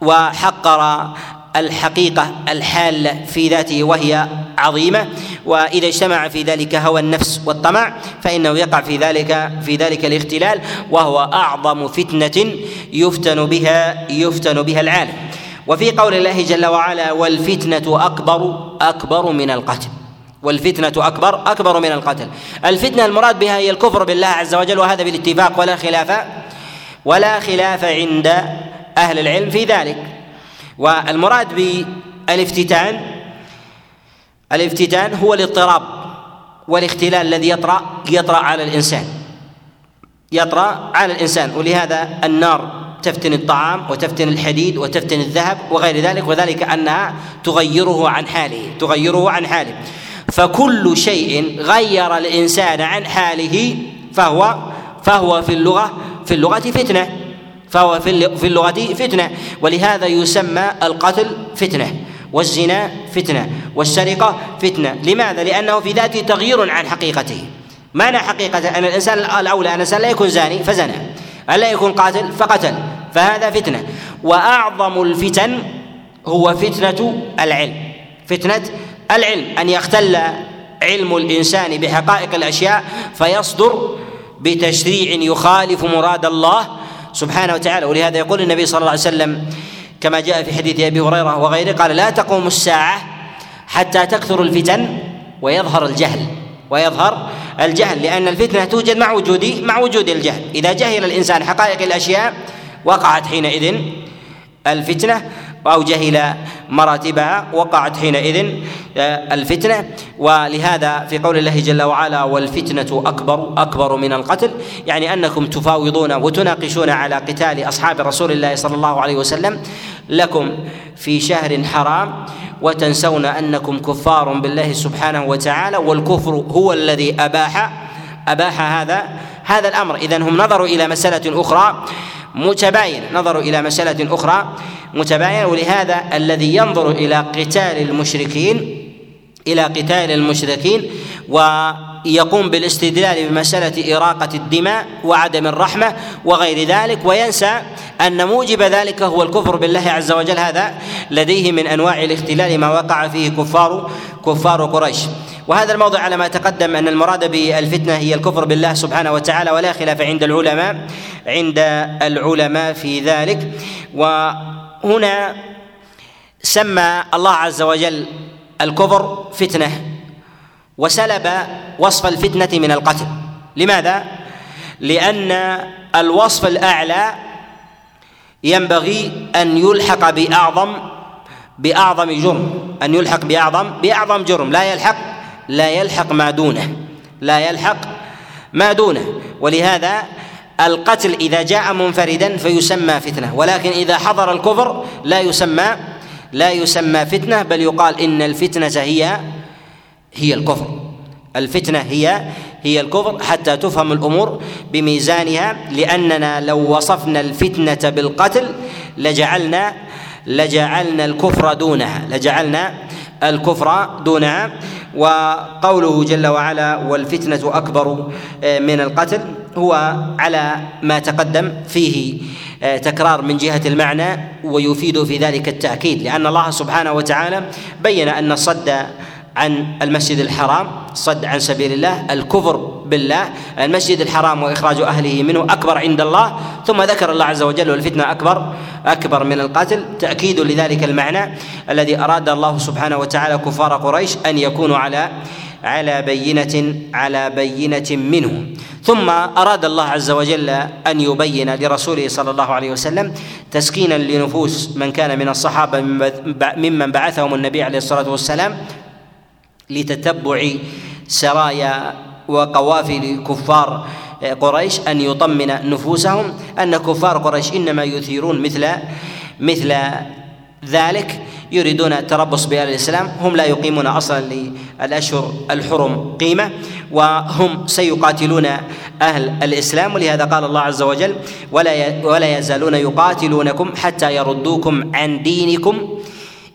وحقر الحقيقة الحالة في ذاته وهي عظيمة وإذا اجتمع في ذلك هوى النفس والطمع فإنه يقع في ذلك في ذلك الاختلال وهو أعظم فتنة يفتن بها يفتن بها العالم. وفي قول الله جل وعلا والفتنة أكبر أكبر من القتل. والفتنة أكبر أكبر من القتل. الفتنة المراد بها هي الكفر بالله عز وجل وهذا بالاتفاق ولا خلاف ولا خلاف عند أهل العلم في ذلك. والمراد بالافتتان الافتتان هو الاضطراب والاختلال الذي يطرأ يطرأ على الإنسان. يطرأ على الإنسان ولهذا النار تفتن الطعام وتفتن الحديد وتفتن الذهب وغير ذلك وذلك أنها تغيره عن حاله تغيره عن حاله. فكل شيء غير الإنسان عن حاله فهو فهو في اللغة في اللغة فتنة. فهو في اللغة فتنة. ولهذا يسمى القتل فتنة والزنا فتنة والسرقة فتنة. لماذا؟ لأنه في ذاته تغيير عن حقيقته. معنى حقيقة؟ أن الإنسان الأولى أن الإنسان لا يكون زاني فزنى. أن لا يكون قاتل فقتل فهذا فتنة. وأعظم الفتن هو فتنة العلم. فتنة العلم. أن يختل علم الإنسان بحقائق الأشياء فيصدر بتشريع يخالف مراد الله سبحانه وتعالى. ولهذا يقول النبي صلى الله عليه وسلم كما جاء في حديث أبي هريرة وغيره قال لا تقوم الساعة حتى تكثر الفتن ويظهر الجهل ويظهر الجهل لأن الفتنة توجد مع وجود مع وجود الجهل. إذا جهل الإنسان حقائق الأشياء وقعت حينئذ الفتنة. أو جهل مراتبها وقعت حينئذ آه، الفتنة. ولهذا في قول الله جل وعلا والفتنة أكبر أكبر من القتل. يعني أنكم تفاوضون وتناقشون على قتال أصحاب رسول الله صلى الله عليه وسلم لكم في شهر حرام وتنسون أنكم كفار بالله سبحانه وتعالى والكفر هو الذي أباح أباح هذا هذا الأمر. إذا هم نظروا إلى مسألة أخرى. متباين نظروا إلى مسألة أخرى. متباينة ولهذا الذي ينظر إلى قتال المشركين إلى قتال المشركين ويقوم بالاستدلال بمسألة إراقة الدماء وعدم الرحمة وغير ذلك وينسى أن موجب ذلك هو الكفر بالله عز وجل هذا لديه من أنواع الاختلال ما وقع فيه كفار كفار قريش. وهذا الموضع على ما تقدم أن المراد بالفتنة هي الكفر بالله سبحانه وتعالى ولا خلاف عند العلماء عند العلماء في ذلك. وهنا سمى الله عز وجل الكفر فتنة وسلب وصف الفتنة من القتل. لماذا؟ لأن الوصف الأعلى ينبغي أن يلحق بأعظم بأعظم جرم أن يلحق بأعظم بأعظم جرم. لا يلحق لا يلحق ما دونه لا يلحق ما دونه. ولهذا القتل إذا جاء منفردا فيسمى فتنة ولكن إذا حضر الكفر لا يسمى لا يسمى فتنة بل يقال إن الفتنة هي هي الكفر. الفتنة هي هي الكفر حتى تفهم الأمور بميزانها لأننا لو وصفنا الفتنة بالقتل لجعلنا لجعلنا الكفر دونها لجعلنا الكفر دونها. وقوله جل وعلا والفتنة أكبر آه، من القتل هو على ما تقدم فيه آه، تكرار من جهة المعنى ويفيد في ذلك التأكيد لأن الله سبحانه وتعالى بين أن الصد عن المسجد الحرام صد عن سبيل الله الكفر بالله. المسجد الحرام وإخراج أهله منه أكبر عند الله. ثم ذكر الله عز وجل والفتنة أكبر أكبر من القتل تأكيد لذلك المعنى الذي أراد الله سبحانه وتعالى كفار قريش أن يكونوا على على بينة على بينة منه. ثم أراد الله عز وجل أن يبين لرسوله صلى الله عليه وسلم تسكينا لنفوس من كان من الصحابة ممن بعثهم النبي عليه الصلاة والسلام لتتبع سرايا وقوافل كفار قريش أن يطمن نفوسهم أن كفار قريش إنما يثيرون مثل مثل ذلك يريدون التربص بآل الإسلام هم لا يقيمون أصلا للأشهر الحرم قيمة وهم سيقاتلون أهل الإسلام ولهذا قال الله عز وجل ولا ولا يزالون يقاتلونكم حتى يردوكم عن دينكم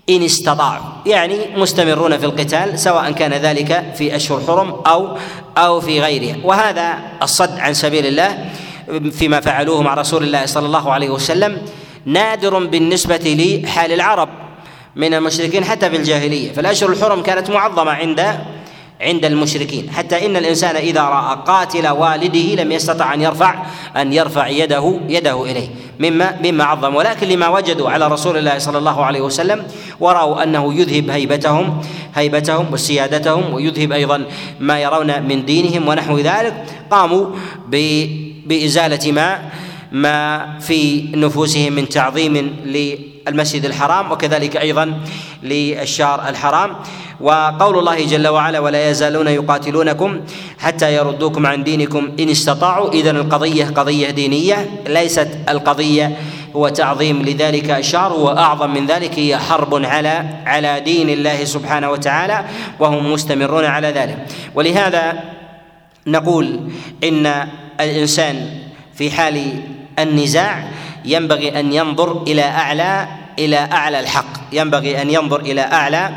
إن استطاعوا. يعني مستمرون في القتال سواء كان ذلك في أشهر حرم أو أو في غيرها. وهذا الصد عن سبيل الله فيما فعلوه مع رسول الله صلى الله عليه وسلم نادر بالنسبة لحال العرب من المشركين حتى في الجاهلية. فالأشهر الحرم كانت معظمة عند عند المشركين. حتى إن الإنسان إذا رأى قاتل والده لم يستطع أن يرفع أن يرفع يده يده إليه. مما مما عظم. ولكن لما وجدوا على رسول الله صلى الله عليه وسلم ورأوا أنه يذهب هيبتهم هيبتهم وسيادتهم ويذهب أيضا ما يرون من دينهم ونحو ذلك قاموا بإزالة ما ما في نفوسهم من تعظيم للمسجد الحرام وكذلك أيضا للشهر الحرام. وقول الله جل وعلا ولا يزالون يقاتلونكم حتى يردوكم عن دينكم إن استطاعوا. اذا القضية قضية دينية ليست القضية هو تعظيم لذلك الشهر وأعظم من ذلك هي حرب على على دين الله سبحانه وتعالى وهم مستمرون على ذلك. ولهذا نقول إن الإنسان في حال النزاع ينبغي أن ينظر إلى أعلى إلى أعلى الحق. ينبغي أن ينظر إلى أعلى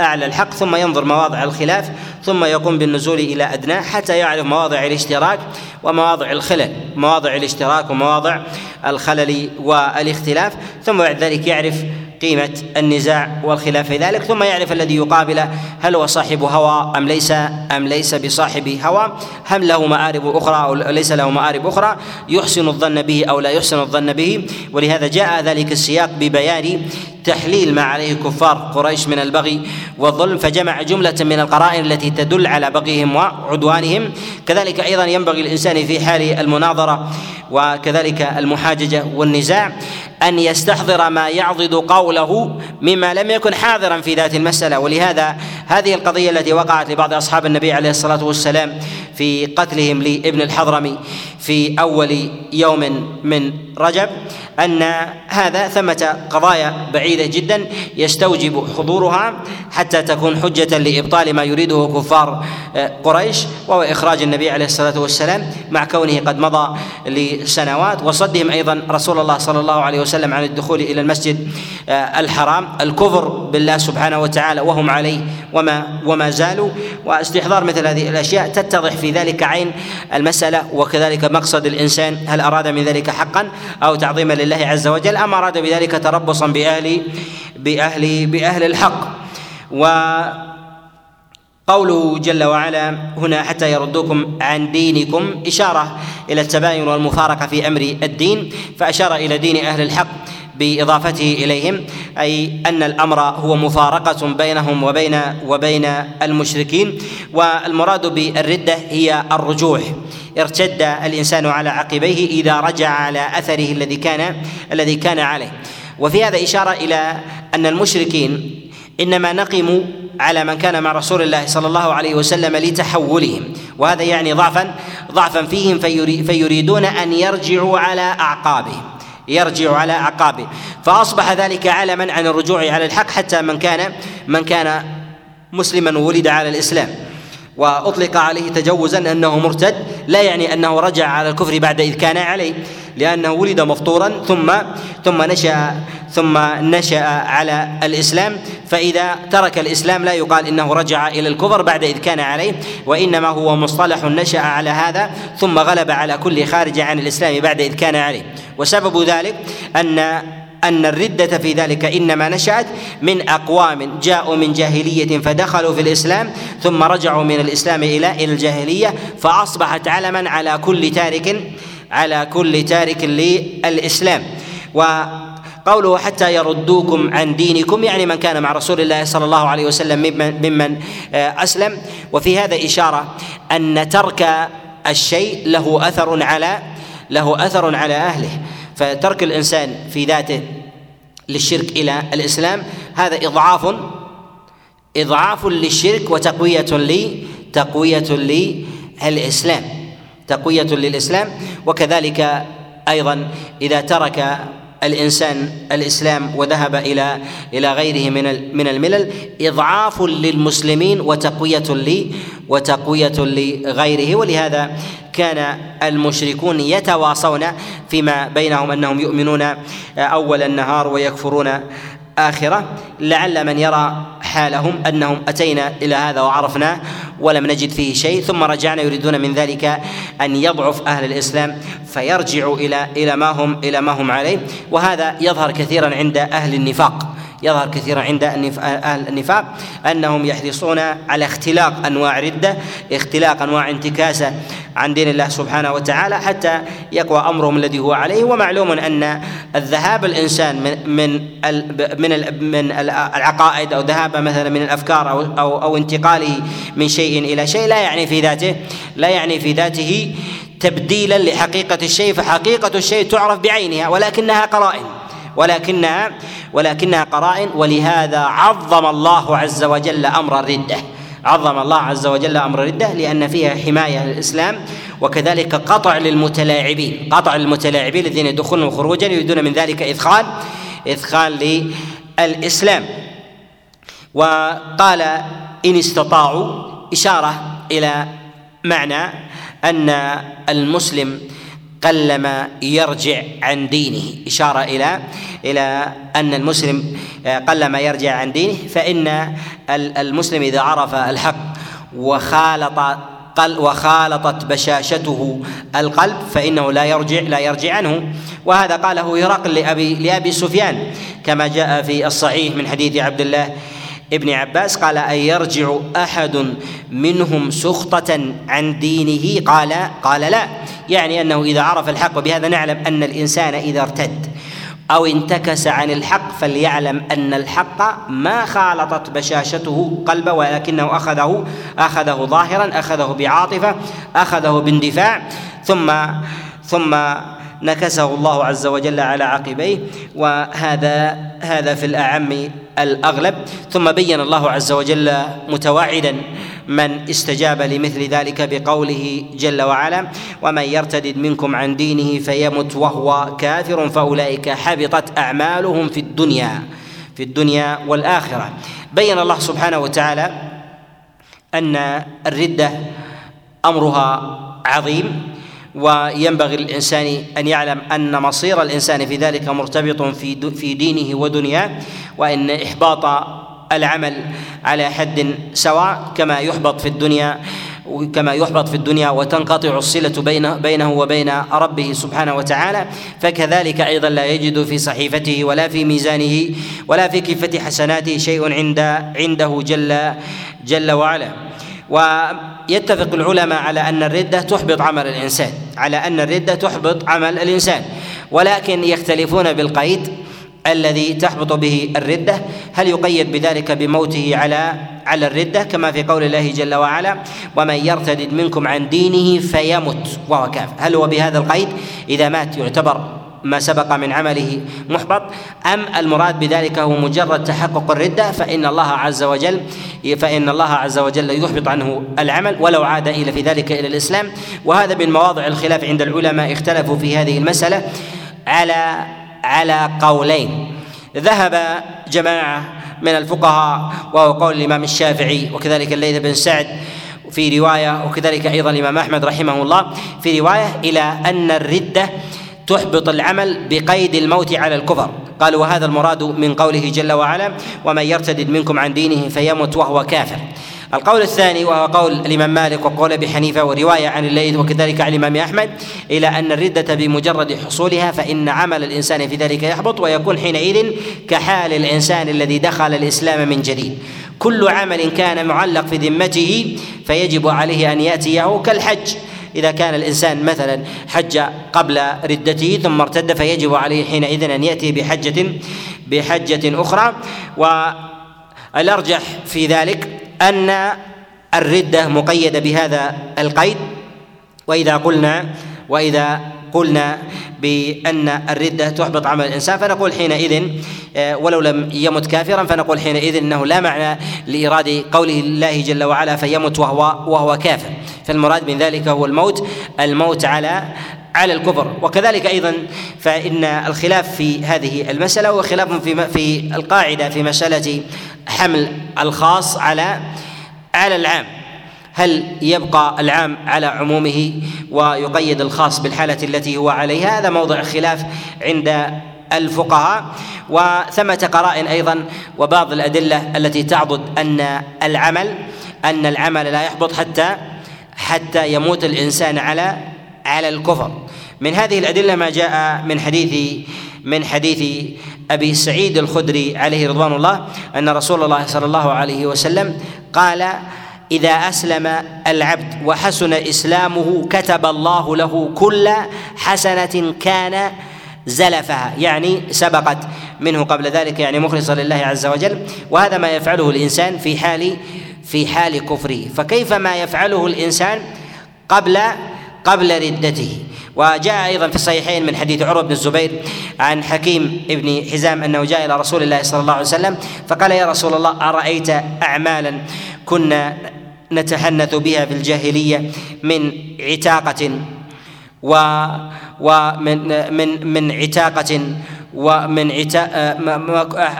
أعلى الحق ثم ينظر مواضع الخلاف ثم يقوم بالنزول إلى ادناه حتى يعرف مواضع الاشتراك ومواضع الخلل. مواضع الاشتراك ومواضع الخلل والإختلاف ثم بعد ذلك يعرف قيمة النزاع والخلاف في ذلك ثم يعرف الذي يقابله هل هو صاحب هوى أم ليس أم ليس بصاحب هوى هل له مآرب أخرى أو ليس له مآرب أخرى يحسن الظن به أو لا يحسن الظن به ولهذا جاء ذلك السياق ببيان تحليل ما عليه كفار قريش من البغي والظلم فجمع جملة من القرائن التي تدل على بغيهم وعدوانهم. كذلك أيضا ينبغي الإنسان في حال المناظرة وكذلك المحاججة والنزاع أن يستحضر ما يعضد قوله مما لم يكن حاضرا في ذات المسألة. ولهذا هذه القضية التي وقعت لبعض أصحاب النبي عليه الصلاة والسلام في قتلهم لابن الحضرمي في أول يوم من رجب أن هذا ثمة قضايا بعيده جدا يستوجب حضورها حتى تكون حجة لإبطال ما يريده كفار آه، قريش وهو إخراج النبي عليه الصلاة والسلام مع كونه قد مضى لسنوات وصدهم أيضا رسول الله صلى الله عليه وسلم عن الدخول إلى المسجد آه، الحرام الكفر بالله سبحانه وتعالى وهم عليه وما وما زالوا. واستحضار مثل هذه الأشياء تتضح في ذلك عين المسألة وكذلك مقصد الإنسان هل أراد من ذلك حقا أو تعظيما لله عز وجل أم أراد بذلك تربصا بأهل بأهل بأهل الحق. و قوله جل وعلا هنا حتى يردوكم عن دينكم إشارة إلى التباين والمفارقة في أمر الدين فأشار إلى دين أهل الحق بإضافته إليهم أي أن الأمر هو مفارقة بينهم وبين وبين المشركين والمراد بالردة هي الرجوع. ارتد الإنسان على عقبيه إذا رجع على أثره الذي كان الذي كان عليه. وفي هذا إشارة إلى أن المشركين إنما نقموا على من كان مع رسول الله صلى الله عليه وسلم لتحولهم. وهذا يعني ضعفا ضعفا فيهم فيريدون أن يرجعوا على أعقابهم. يرجع على اعقابه فأصبح ذلك علما عن الرجوع على الحق حتى من كان من كان مسلما وولد على الإسلام. وأطلق عليه تجوزا أنه مرتد لا يعني أنه رجع على الكفر بعد إذ كان عليه. لأنه ولد مفطورا ثم ثم نشأ ثم نشأ على الإسلام. فإذا ترك الإسلام لا يقال إنه رجع إلى الكفر بعد إذ كان عليه وإنما هو مصطلح نشأ على هذا ثم غلب على كل خارج عن الإسلام بعد إذ كان عليه. وسبب ذلك أن أن الردة في ذلك إنما نشأت من أقوام جاءوا من جاهلية فدخلوا في الإسلام ثم رجعوا من الإسلام إلى إلى الجاهلية فأصبحت علما على كل تارك على كل تارك للإسلام. وقوله حتى يردوكم عن دينكم يعني من كان مع رسول الله صلى الله عليه وسلم ممن, ممن آه، أسلم. وفي هذا إشارة أن ترك الشيء له أثر على له أثر على أهله. فترك الإنسان في ذاته للشرك إلى الإسلام هذا إضعاف إضعاف للشرك وتقوية لي تقويه للإسلام. تقوية للإسلام وكذلك أيضا إذا ترك الإنسان الإسلام وذهب إلى إلى غيره من من الملل إضعاف للمسلمين وتقوية لي وتقوية لغيره. ولهذا كان المشركون يتواصون فيما بينهم أنهم يؤمنون أول النهار ويكفرون آخرة. لعل من يرى حالهم أنهم أتينا إلى هذا وعرفناه ولم نجد فيه شيء ثم رجعنا يريدون من ذلك أن يضعف أهل الإسلام فيرجعوا إلى إلى ما هم إلى ما هم عليه وهذا يظهر كثيرا عند أهل النفاق. يظهر كثيرا عند أهل النفاق أنهم يحرصون على اختلاق أنواع ردة اختلاق أنواع انتكاسة عن دين الله سبحانه وتعالى حتى يقوى أمرهم الذي هو عليه. ومعلوم أن الذهاب الإنسان من من من من العقائد أو ذهاب مثلا من الأفكار أو أو أو انتقاله من شيء إلى شيء لا يعني في ذاته لا يعني في ذاته تبديلا لحقيقة الشيء. فحقيقة الشيء تعرف بعينها ولكنها قرائن. ولكنها ولكنها قرائن ولهذا عظم الله عز وجل أمر الردة. عظم الله عز وجل أمر الردة لأن فيها حماية للإسلام وكذلك قطع للمتلاعبين. قطع للمتلاعبين الذين يدخلون وخروجا يريدون من ذلك إدخال إدخال للإسلام. وقال إن استطاعوا إشارة إلى معنى أن المسلم قلما يرجع عن دينه. إشارة إلى إلى أن المسلم قلما يرجع عن دينه فإن المسلم إذا عرف الحق وخالط وخالطت بشاشته القلب فإنه لا يرجع لا يرجع عنه. وهذا قاله هرقل لأبي لأبي سفيان كما جاء في الصحيح من حديث عبد الله ابن عباس قال أن يرجع أحد منهم سخطة عن دينه؟ قال قال لا. يعني أنه إذا عرف الحق وبهذا نعلم أن الإنسان إذا ارتد أو انتكس عن الحق فليعلم أن الحق ما خالطت بشاشته قلبه ولكنه أخذه أخذه ظاهرا أخذه بعاطفة أخذه باندفاع. ثم ثم نكسه الله عز وجل على عقبيه وهذا هذا في الأعم الأغلب. ثم بين الله عز وجل متوعدا من استجاب لمثل ذلك بقوله جل وعلا ومن يرتد منكم عن دينه فيمت وهو كافر فأولئك حبطت أعمالهم في الدنيا في الدنيا والآخرة. بين الله سبحانه وتعالى أن الردة أمرها عظيم وينبغي للإنسان أن يعلم أن مصير الإنسان في ذلك مرتبط في في دينه ودنياه وأن إحباط العمل على حد سواء كما يحبط في الدنيا كما يحبط في الدنيا وتنقطع الصلة بينه, بينه وبين ربه سبحانه وتعالى فكذلك أيضا لا يجد في صحيفته ولا في ميزانه ولا في كفة حسناته شيء عند عنده جل جل وعلا. ويتفق العلماء على أن الردة تحبط عمل الإنسان على أن الردة تحبط عمل الإنسان. ولكن يختلفون بالقيد الذي تحبط به الردة. هل يقيد بذلك بموته على على الردة؟ كما في قول الله جل وعلا ومن يرتد منكم عن دينه فيمت وهو كافر. هل هو بهذا القيد؟ إذا مات يعتبر ما سبق من عمله محبط أم المراد بذلك هو مجرد تحقق الردة؟ فإن الله عز وجل فإن الله عز وجل يحبط عنه العمل ولو عاد إلى في ذلك إلى الإسلام. وهذا من مواضع الخلاف عند العلماء اختلفوا في هذه المسألة على على قولين. ذهب جماعة من الفقهاء وهو قول الإمام الشافعي وكذلك الليث بن سعد في رواية وكذلك أيضا الإمام أحمد رحمه الله في رواية إلى أن الردة تحبط العمل بقيد الموت على الكفر. قالوا وهذا المراد من قوله جل وعلا ومن يرتد منكم عن دينه فيمت وهو كافر. القول الثاني وهو قول الإمام مالك وقول أبي حنيفة وروايه عن الليث وكذلك عن الإمام أحمد إلى أن الردة بمجرد حصولها فإن عمل الإنسان في ذلك يحبط ويكون حينئذ كحال الإنسان الذي دخل الإسلام من جديد. كل عمل كان معلق في ذمته فيجب عليه أن يأتيه كالحج. إذا كان الإنسان مثلا حج قبل ردته ثم ارتد فيجب عليه حينئذ أن يأتي بحجة بحجة أخرى. والأرجح في ذلك أن الردة مقيدة بهذا القيد. وإذا قلنا وإذا قلنا بأن الردة تحبط عمل الإنسان فنقول حينئذ آه، ولو لم يمت كافرا فنقول حينئذ أنه لا معنى لإيراد قوله الله جل وعلا فيمت وهو وهو كافر. فالمراد من ذلك هو الموت الموت على على الكفر. وكذلك أيضا فإن الخلاف في هذه المسألة هو خلاف في في القاعدة في مسألة حمل الخاص على على العام. هل يبقى العام على عمومه ويقيد الخاص بالحالة التي هو عليها؟ هذا موضع خلاف عند الفقهاء. وثمة قرائن أيضا وبعض الأدلة التي تعضد أن العمل أن العمل لا يحبط حتى حتى يموت الإنسان على على الكفر. من هذه الأدلة ما جاء من حديث من حديث أبي سعيد الخدري عليه رضوان الله أن رسول الله صلى الله عليه وسلم قال إذا أسلم العبد وحسن إسلامه كتب الله له كل حسنة كان زلفها. يعني سبقت منه قبل ذلك يعني مخلصا لله عز وجل. وهذا ما يفعله الإنسان في حال في حال كفره. فكيف ما يفعله الإنسان قبل قبل ردته؟ وجاء أيضا في الصحيحين من حديث عروة بن الزبير عن حكيم بن حزام أنه جاء إلى رسول الله صلى الله عليه وسلم فقال يا رسول الله أرأيت اعمالا كنا نتحنث بها في الجاهلية من عتاقة و ومن من من عتاقة ومن عتا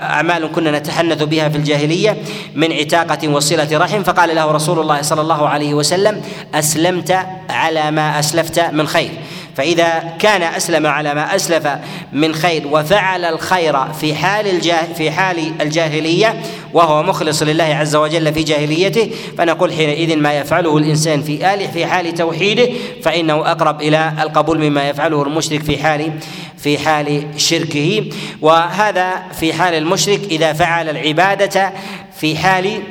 أعمال كنا نتحنث بها في الجاهلية من عتاقة وصلة رحم. فقال له رسول الله صلى الله عليه وسلم أسلمت على ما أسلفت من خير. فإذا كان أسلم على ما أسلف من خير وفعل الخير في حال الجاه في حال الجاهلية وهو مخلص لله عز وجل في جاهليته فنقول حينئذ ما يفعله الإنسان في آله في حال توحيده فإنه أقرب إلى القبول مما يفعله المشرك في حال في حال شركه وهذا في حال المشرك إذا فعل العبادة في حال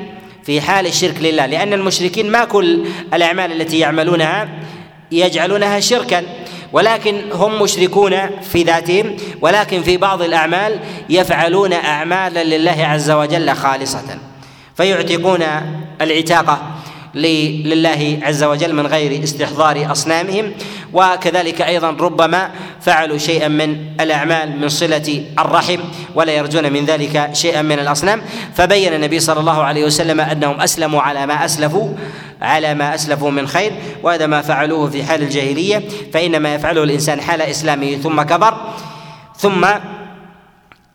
في حال الشرك لله. لأن المشركين ما كل الأعمال التي يعملونها يجعلونها شركا ولكن هم مشركون في ذاتهم ولكن في بعض الأعمال يفعلون اعمالا لله عز وجل خالصة فيعتقون العتاقه لله عز وجل من غير استحضار أصنامهم وكذلك أيضا ربما فعلوا شيئا من الأعمال من صلة الرحم ولا يرجون من ذلك شيئا من الأصنام. فبين النبي صلى الله عليه وسلم أنهم أسلموا على ما أسلفوا على ما أسلفوا من خير وهذا ما فعلوه في حال الجاهلية. فإنما يفعله الإنسان حال إسلامه ثم كبر ثم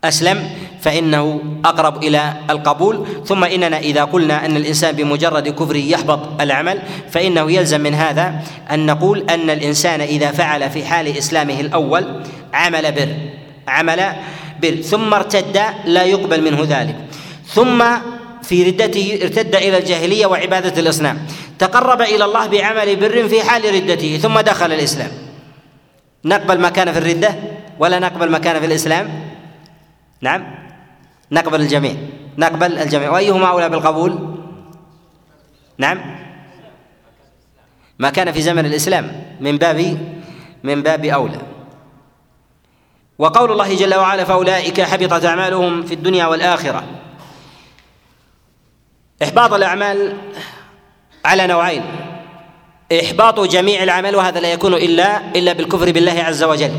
أسلم فإنه أقرب إلى القبول. ثم إننا إذا قلنا أن الإنسان بمجرد كفره يحبط العمل فإنه يلزم من هذا أن نقول أن الإنسان إذا فعل في حال إسلامه الأول عمل بر عمل بر ثم ارتد لا يقبل منه ذلك. ثم في ردته ارتد إلى الجاهلية وعبادة الاصنام تقرب إلى الله بعمل بر في حال ردته ثم دخل الإسلام. نقبل ما كان في الردة ولا نقبل ما كان في الإسلام؟ نعم. نقبل الجميع. نقبل الجميع. وأيهما أولى بالقبول؟ نعم. ما كان في زمن الإسلام من باب من باب أولى. وقول الله جل وعلا فأولئك حبطت أعمالهم في الدنيا والآخرة. إحباط الأعمال على نوعين. إحباط جميع الأعمال وهذا لا يكون إلا إلا بالكفر بالله عز وجل.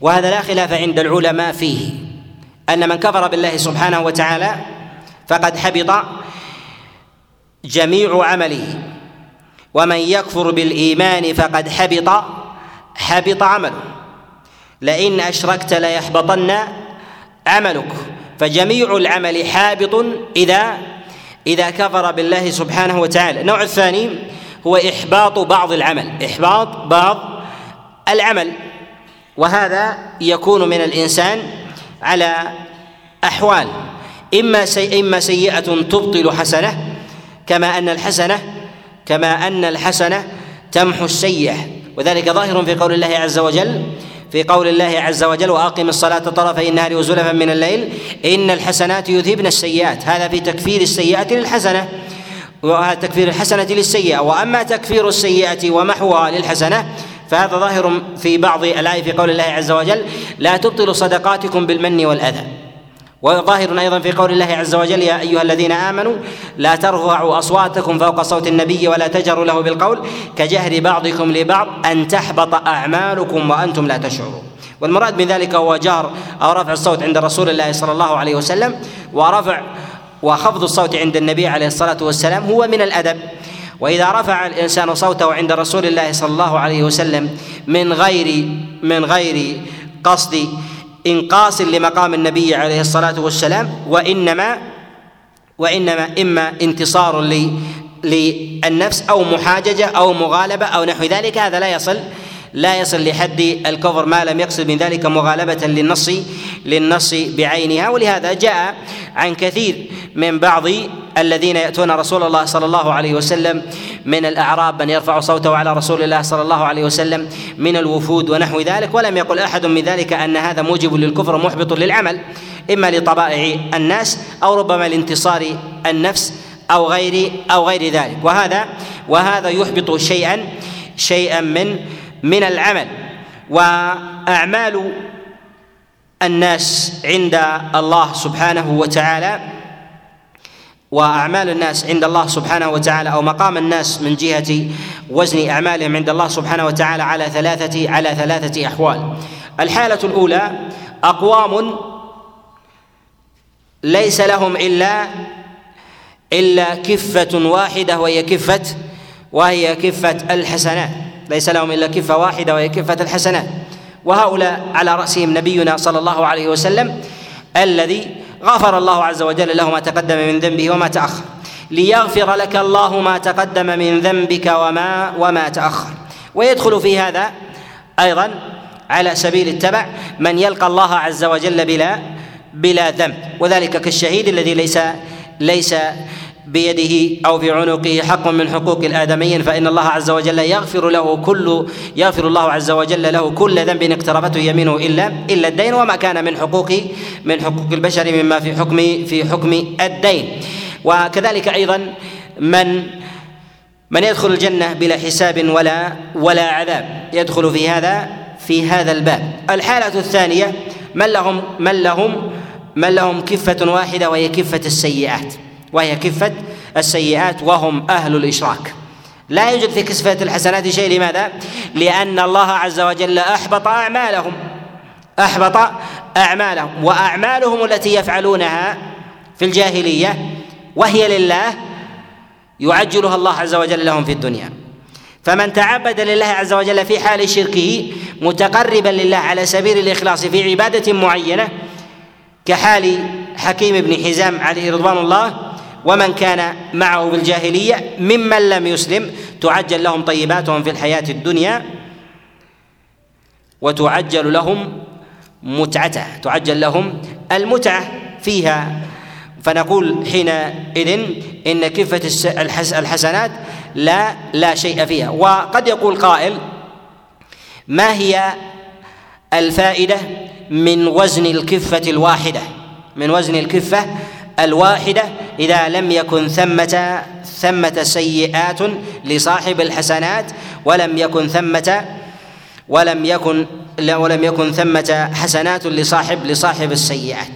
وهذا لا خلاف عند العلماء فيه. أن من كفر بالله سبحانه وتعالى فقد حبط جميع عمله. ومن يكفر بالإيمان فقد حبط حبط عمله. لئن أشركت ليحبطن عملك. فجميع العمل حابط إذا إذا كفر بالله سبحانه وتعالى. النوع الثاني هو إحباط بعض العمل. إحباط بعض العمل. وهذا يكون من الإنسان على أحوال. إما إما سيئة تبطل حسنة كما أن الحسنة كما أن الحسنة تمحو السيئة. وذلك ظاهر في قول الله عز وجل في قول الله عز وجل وأقم الصلاة طرفي النهار وزلفا من الليل إن الحسنات يذهبن السيئات. هذا في تكفير السيئات للحسنة وهذا تكفير الحسنة للسيئة. وأما تكفير السيئة ومحوها للحسنة فهذا ظاهر في بعض الآية في قول الله عز وجل لا تبطلوا صدقاتكم بالمن والأذى. وظاهر أيضا في قول الله عز وجل يا أيها الذين آمنوا لا ترفعوا أصواتكم فوق صوت النبي ولا تجروا له بالقول كجهر بعضكم لبعض أن تحبط أعمالكم وأنتم لا تشعرون. والمراد من ذلك هو جهر أو رفع الصوت عند رسول الله صلى الله عليه وسلم ورفع وخفض الصوت عند النبي عليه الصلاة والسلام هو من الأدب. وإذا رفع الإنسان صوته عند رسول الله صلى الله عليه وسلم من غير من غير قصد إنقاص لمقام النبي عليه الصلاة والسلام وانما وإنما إما انتصار للنفس أو محاججة أو مغالبة أو نحو ذلك هذا لا يصل لا يصل لحد الكفر ما لم يقصد من ذلك مغالبة للنص للنص بعينها. ولهذا جاء عن كثير من بعض الذين يأتون رسول الله صلى الله عليه وسلم من الأعراب من يرفع صوته على رسول الله صلى الله عليه وسلم من الوفود ونحو ذلك. ولم يقل أحد من ذلك أن هذا موجب للكفر محبط للعمل إما لطبائع الناس أو ربما لانتصار النفس أو غير أو غير ذلك. وهذا وهذا يحبط شيئا شيئا من من العمل. وأعمال الناس عند الله سبحانه وتعالى وأعمال الناس عند الله سبحانه وتعالى أو مقام الناس من جهة وزن أعمالهم عند الله سبحانه وتعالى على ثلاثة على ثلاثة أحوال. الحالة الأولى أقوام ليس لهم إلا إلا كفة واحدة وهي كفة وهي كفة الحسنات. ليس لهم إلا كفة واحدة وهي كفة الحسنات. وهؤلاء على رأسهم نبينا صلى الله عليه وسلم الذي غفر الله عز وجل له ما تقدم من ذنبه وما تأخر. ليغفر لك الله ما تقدم من ذنبك وما وما تأخر. ويدخل في هذا أيضا على سبيل التبع من يلقى الله عز وجل بلا بلا ذنب. وذلك كالشهيد الذي ليس ليس بيده أو في عنقه حق من حقوق الآدميين فإن الله عز وجل يغفر له كل يغفر الله عز وجل له كل ذنب اقتربته يمينه الا إلا الدين وما كان من حقوق من حقوق البشر مما في حكم في حكم الدين. وكذلك أيضا من من يدخل الجنة بلا حساب ولا ولا عذاب يدخل في هذا في هذا الباب. الحالة الثانية من لهم من لهم من لهم كفة واحدة وهي كفة السيئات. وهي كفة السيئات وهم أهل الإشراك. لا يوجد في كفة الحسنات شيء لماذا؟ لأن الله عز وجل أحبط أعمالهم. أحبط أعمالهم. وأعمالهم التي يفعلونها في الجاهلية وهي لله يعجلها الله عز وجل لهم في الدنيا. فمن تعبد لله عز وجل في حال شركه متقربا لله على سبيل الإخلاص في عبادة معينة كحال حكيم بن حزام عليه رضوان الله ومن كان معه بالجاهلية ممن لم يسلم تعجل لهم طيباتهم في الحياة الدنيا وتعجل لهم متعته تعجل لهم المتعة فيها. فنقول حينئذ إن كفه الحسنات لا لا شيء فيها. وقد يقول قائل ما هي الفائدة من وزن الكفة الواحدة؟ من وزن الكفة الواحدة إذا لم يكن ثمة ثمة سيئات لصاحب الحسنات ولم يكن ثمة ولم يكن ولم يكن ثمة حسنات لصاحب لصاحب السيئات.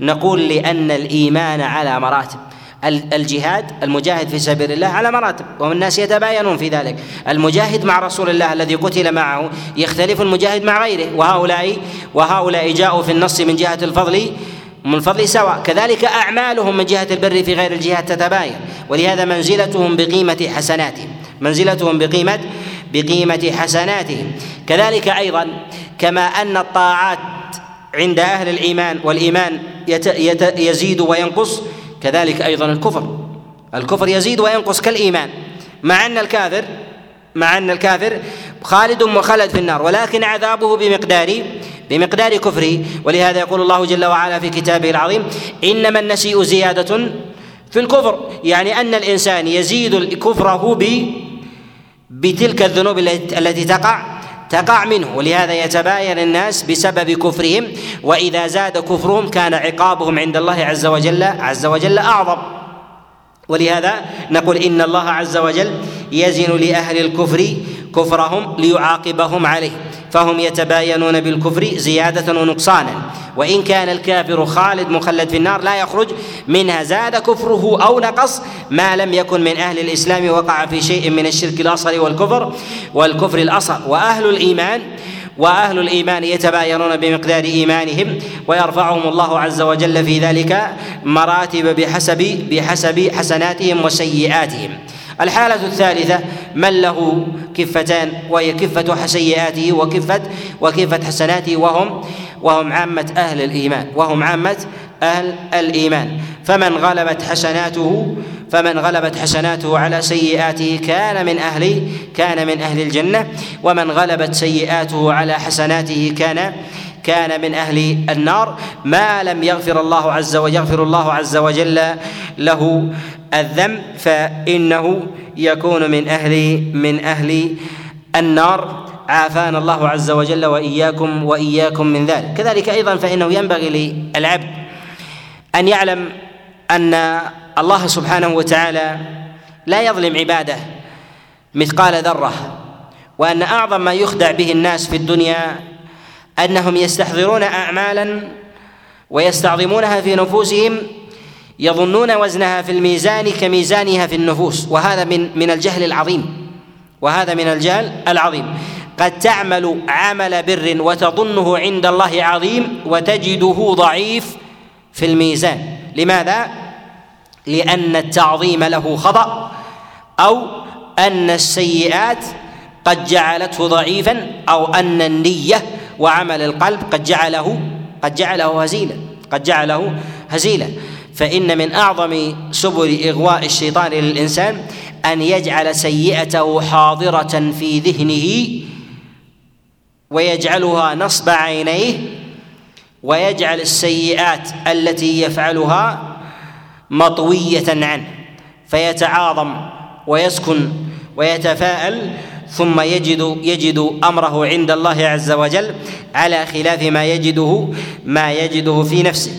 نقول لأن الإيمان على مراتب. الجهاد المجاهد في سبيل الله على مراتب والناس يتباينون في ذلك. المجاهد مع رسول الله الذي قتل معه يختلف المجاهد مع غيره. وهؤلاء وهؤلاء جاءوا في النص من جهة الفضل من الفضل سواء. كذلك أعمالهم من جهة البر في غير الجهات تتباين. ولهذا منزلتهم بقيمة حسناتهم. منزلتهم بقيمة بقيمة حسناتهم. كذلك أيضا كما أن الطاعات عند أهل الإيمان والإيمان يت يت يزيد وينقص كذلك أيضا الكفر. الكفر يزيد وينقص كالإيمان. مع أن الكافر مع أن الكافر خالد مخلد في النار ولكن عذابه بمقدار بمقدار كفره. ولهذا يقول الله جل وعلا في كتابه العظيم إنما النسيء زيادة في الكفر. يعني أن الإنسان يزيد كفره ب بتلك الذنوب التي تقع تقع منه. ولهذا يتباين الناس بسبب كفرهم وإذا زاد كفرهم كان عقابهم عند الله عز وجل عز وجل أعظم. ولهذا نقول إن الله عز وجل يزن لأهل الكفر كفرهم ليعاقبهم عليه فهم يتباينون بالكفر زيادة ونقصانا. وإن كان الكافر خالد مخلد في النار لا يخرج منها زاد كفره أو نقص ما لم يكن من أهل الإسلام وقع في شيء من الشرك الأصغر والكفر والكفر الأصغر. وأهل الإيمان وأهل الإيمان يتباينون بمقدار إيمانهم ويرفعهم الله عز وجل في ذلك مراتب بحسب بحسب حسناتهم وسيئاتهم. الحالة الثالثة من له كفتان وهي كفة سيئاته وكفة وكفة حسناته وهم وهم عامة أهل الإيمان وهم عامة أهل الإيمان. فمن غلبت حسناته فمن غلبت حسناته على سيئاته كان من أهل كان من أهل الجنة. ومن غلبت سيئاته على حسناته كان كان من أهل النار. ما لم يغفر الله عز وجل يغفر الله عز وجل له الذنب فإنه يكون من أهل من أهل النار. عافانا الله عز وجل وإياكم وإياكم من ذلك. كذلك أيضا فإنه ينبغي للعبد أن يعلم أن الله سبحانه وتعالى لا يظلم عباده مثقال ذرة وأن أعظم ما يخدع به الناس في الدنيا أنهم يستحضرون اعمالا ويستعظمونها في نفوسهم يظنون وزنها في الميزان كميزانها في النفوس وهذا من من الجهل العظيم. وهذا من الجهل العظيم. قد تعمل عمل بر وتظنه عند الله عظيم وتجده ضعيف في الميزان. لماذا؟ لأن التعظيم له خطأ أو أن السيئات قد جعلته ضعيفا أو أن النية وعمل القلب قد جعله قد جعله هزيلا قد جعله هزيلا. فإن من أعظم سبل إغواء الشيطان للإنسان أن يجعل سيئته حاضرة في ذهنه ويجعلها نصب عينيه ويجعل السيئات التي يفعلها مطوية عنه فيتعاظم ويسكن ويتفاءل ثم يجد يجد أمره عند الله عز وجل على خلاف ما يجده ما يجده في نفسه.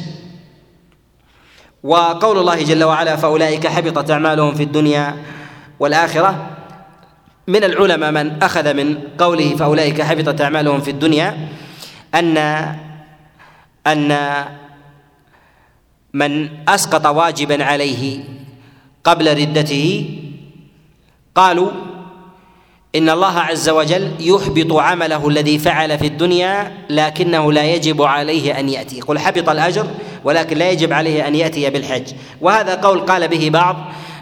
وقول الله جل وعلا فأولئك حبطت أعمالهم في الدنيا والآخرة. من العلماء من أخذ من قوله فأولئك حبطت أعمالهم في الدنيا ان أن من أسقط واجبا عليه قبل ردته قالوا إن الله عز وجل يحبط عمله الذي فعل في الدنيا لكنه لا يجب عليه أن يأتي. يقول حبط الأجر ولكن لا يجب عليه أن يأتي بالحج. وهذا قول قال به بعض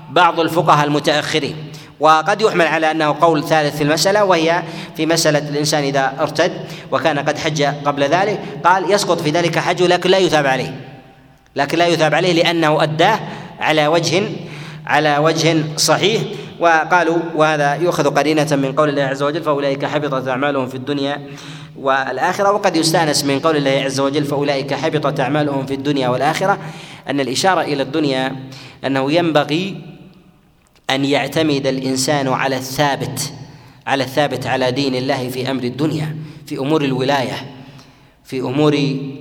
بعض الفقهاء المتأخرين. وقد يحمل على أنه قول ثالث في المسألة وهي في مسألة الإنسان إذا ارتد وكان قد حج قبل ذلك قال يسقط في ذلك حجه لكن لا يثاب عليه. لكن لا يثاب عليه لأنه أداه على وجه على وجه صحيح. وقالوا وهذا يؤخذ قرينة من قول الله عز وجل فأولئك حبطت أعمالهم في الدنيا والآخرة وقد يستأنس من قول الله عز وجل فأولئك حبطت أعمالهم في الدنيا والآخرة. أن الإشارة إلى الدنيا أنه ينبغي أن يعتمد الإنسان على الثابت على الثابت على دين الله في أمر الدنيا في أمور الولاية في أمور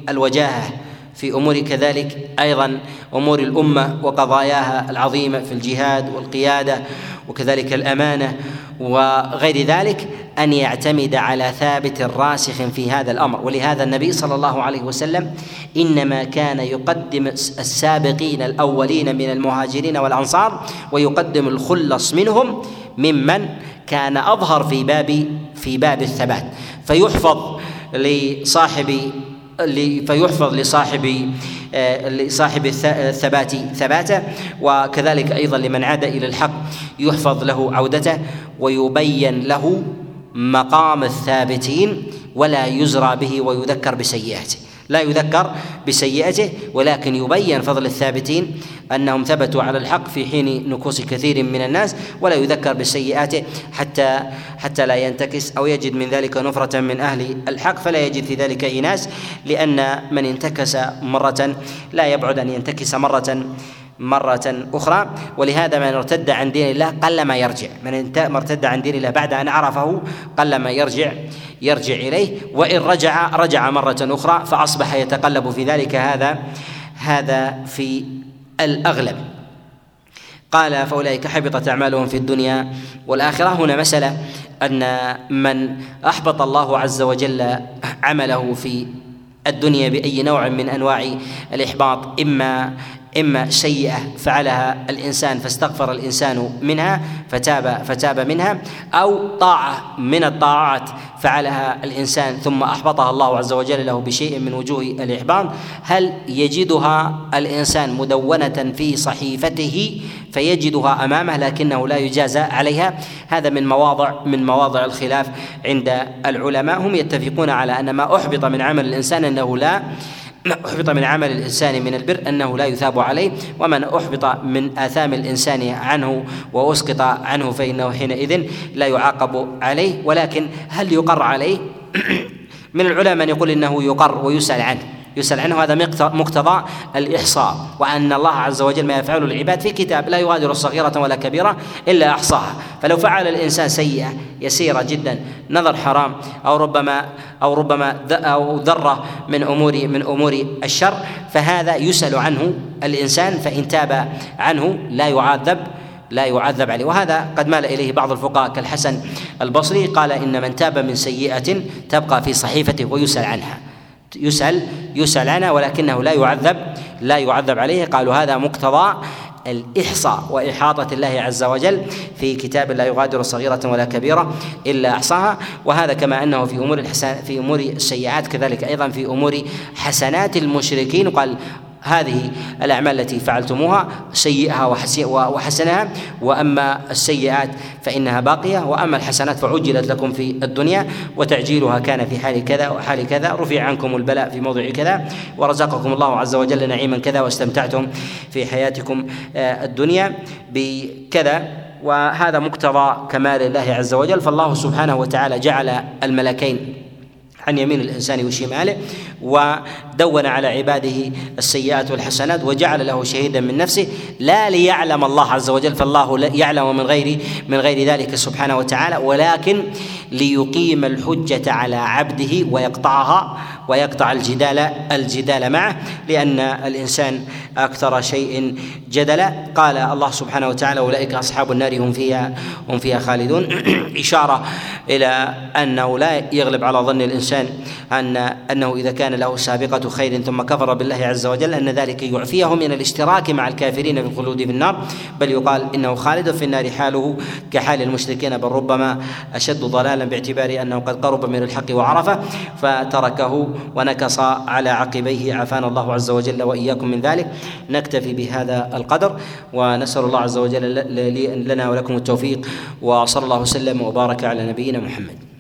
الوجاهة. في أمور كذلك أيضا أمور الأمة وقضاياها العظيمة في الجهاد والقيادة وكذلك الأمانة وغير ذلك أن يعتمد على ثابت راسخ في هذا الأمر. ولهذا النبي صلى الله عليه وسلم إنما كان يقدم السابقين الأولين من المهاجرين والأنصار ويقدم الخلص منهم ممن كان أظهر في باب في باب الثبات. فيحفظ لصاحب فيحفظ لصاحب آه، لصاحب الثبات ثباته وكذلك أيضا لمن عاد إلى الحق يحفظ له عودته ويبين له مقام الثابتين ولا يزرى به ويذكر بسيئاته. لا يذكر بسيئته ولكن يبين فضل الثابتين أنهم ثبتوا على الحق في حين نكوص كثير من الناس ولا يذكر بسيئاته حتى حتى لا ينتكس أو يجد من ذلك نفرة من أهل الحق فلا يجد في ذلك إيناس لأن من انتكس مرة لا يبعد أن ينتكس مرة مرة أخرى ولهذا من ارتد عن دين الله قل ما يرجع. من ارتد عن دين الله بعد أن عرفه قل ما يرجع يرجع إليه. وإن رجع رجع مرة أخرى فأصبح يتقلب في ذلك هذا هذا في الأغلب. قال فأولئك حبطت أعمالهم في الدنيا والآخرة. هنا مسألة أن من أحبط الله عز وجل عمله في الدنيا بأي نوع من أنواع الإحباط إما إما سيئة فعلها الإنسان فاستغفر الإنسان منها فتاب فتاب منها أو طاعة من الطاعات فعلها الإنسان ثم أحبطها الله عز وجل له بشيء من وجوه الإحباط. هل يجدها الإنسان مدونة في صحيفته؟ فيجدها أمامه لكنه لا يجازى عليها. هذا من مواضع من مواضع الخلاف عند العلماء. هم يتفقون على أن ما أحبط من عمل الإنسان أنه لا أحبط من عمل الإنسان من البر أنه لا يثاب عليه ومن أحبط من آثام الإنسان عنه وأسقط عنه فإنه حينئذ لا يعاقب عليه. ولكن هل يقر عليه؟ من العلماء من يقول إنه يقر ويسأل عنه. يسأل عنه هذا مقتضى الإحصاء وأن الله عز وجل ما يفعله العباد في كتاب لا يغادر صغيرة ولا كبيرة إلا أحصاها. فلو فعل الإنسان سيئة يسيرة جدا نظر حرام أو ربما أو ربما أو ذرة من أمور من أمور الشر فهذا يسأل عنه الإنسان فإن تاب عنه لا يعذب لا يعذب عليه. وهذا قد مال إليه بعض الفقهاء كالحسن البصري قال إن من تاب من سيئة تبقى في صحيفته ويسأل عنها. يسأل يسأل عنها ولكنه لا يعذب لا يعذب عليه. قالوا هذا مقتضى الإحصاء وإحاطة الله عز وجل في كتاب لا يغادر صغيرة ولا كبيرة إلا أحصاها. وهذا كما أنه في أمور الحسن في أمور السيئات كذلك أيضا في أمور حسنات المشركين. قال هذه الأعمال التي فعلتموها سيئها وحسنها. وأما السيئات فإنها باقية. وأما الحسنات فعجلت لكم في الدنيا وتعجيلها كان في حال كذا وحال كذا. رفع عنكم البلاء في موضع كذا. ورزقكم الله عز وجل نعيما كذا واستمتعتم في حياتكم آه، الدنيا بكذا. وهذا مقتضى كمال الله عز وجل. فالله سبحانه وتعالى جعل الملكين عن يمين الإنسان وشماله ودون على عباده السيئات والحسنات وجعل له شهيدا من نفسه لا ليعلم الله عز وجل فالله يعلم من غير من غير ذلك سبحانه وتعالى ولكن ليقيم الحجة على عبده ويقطعها ويقطع الجدال الجدال معه لأن الإنسان أكثر شيء جدلا قال الله سبحانه وتعالى أولئك أصحاب النار هم فيها هم فيها خالدون. إشارة إلى أنه لا يغلب على ظن الإنسان أن أنه إذا كان له سابقة خير ثم كفر بالله عز وجل أن ذلك يعفيه من الاشتراك مع الكافرين في الخلود في النار. بل يقال إنه خالد في النار حاله كحال المشركين بل ربما أشد ضلالا باعتبار أنه قد قرب من الحق وعرفه فتركه ونكص على عقبيه. عافانا الله عز وجل وإياكم من ذلك. نكتفي بهذا القدر ونسأل الله عز وجل لنا ولكم التوفيق. وصلى الله وسلم وبارك على نبينا محمد.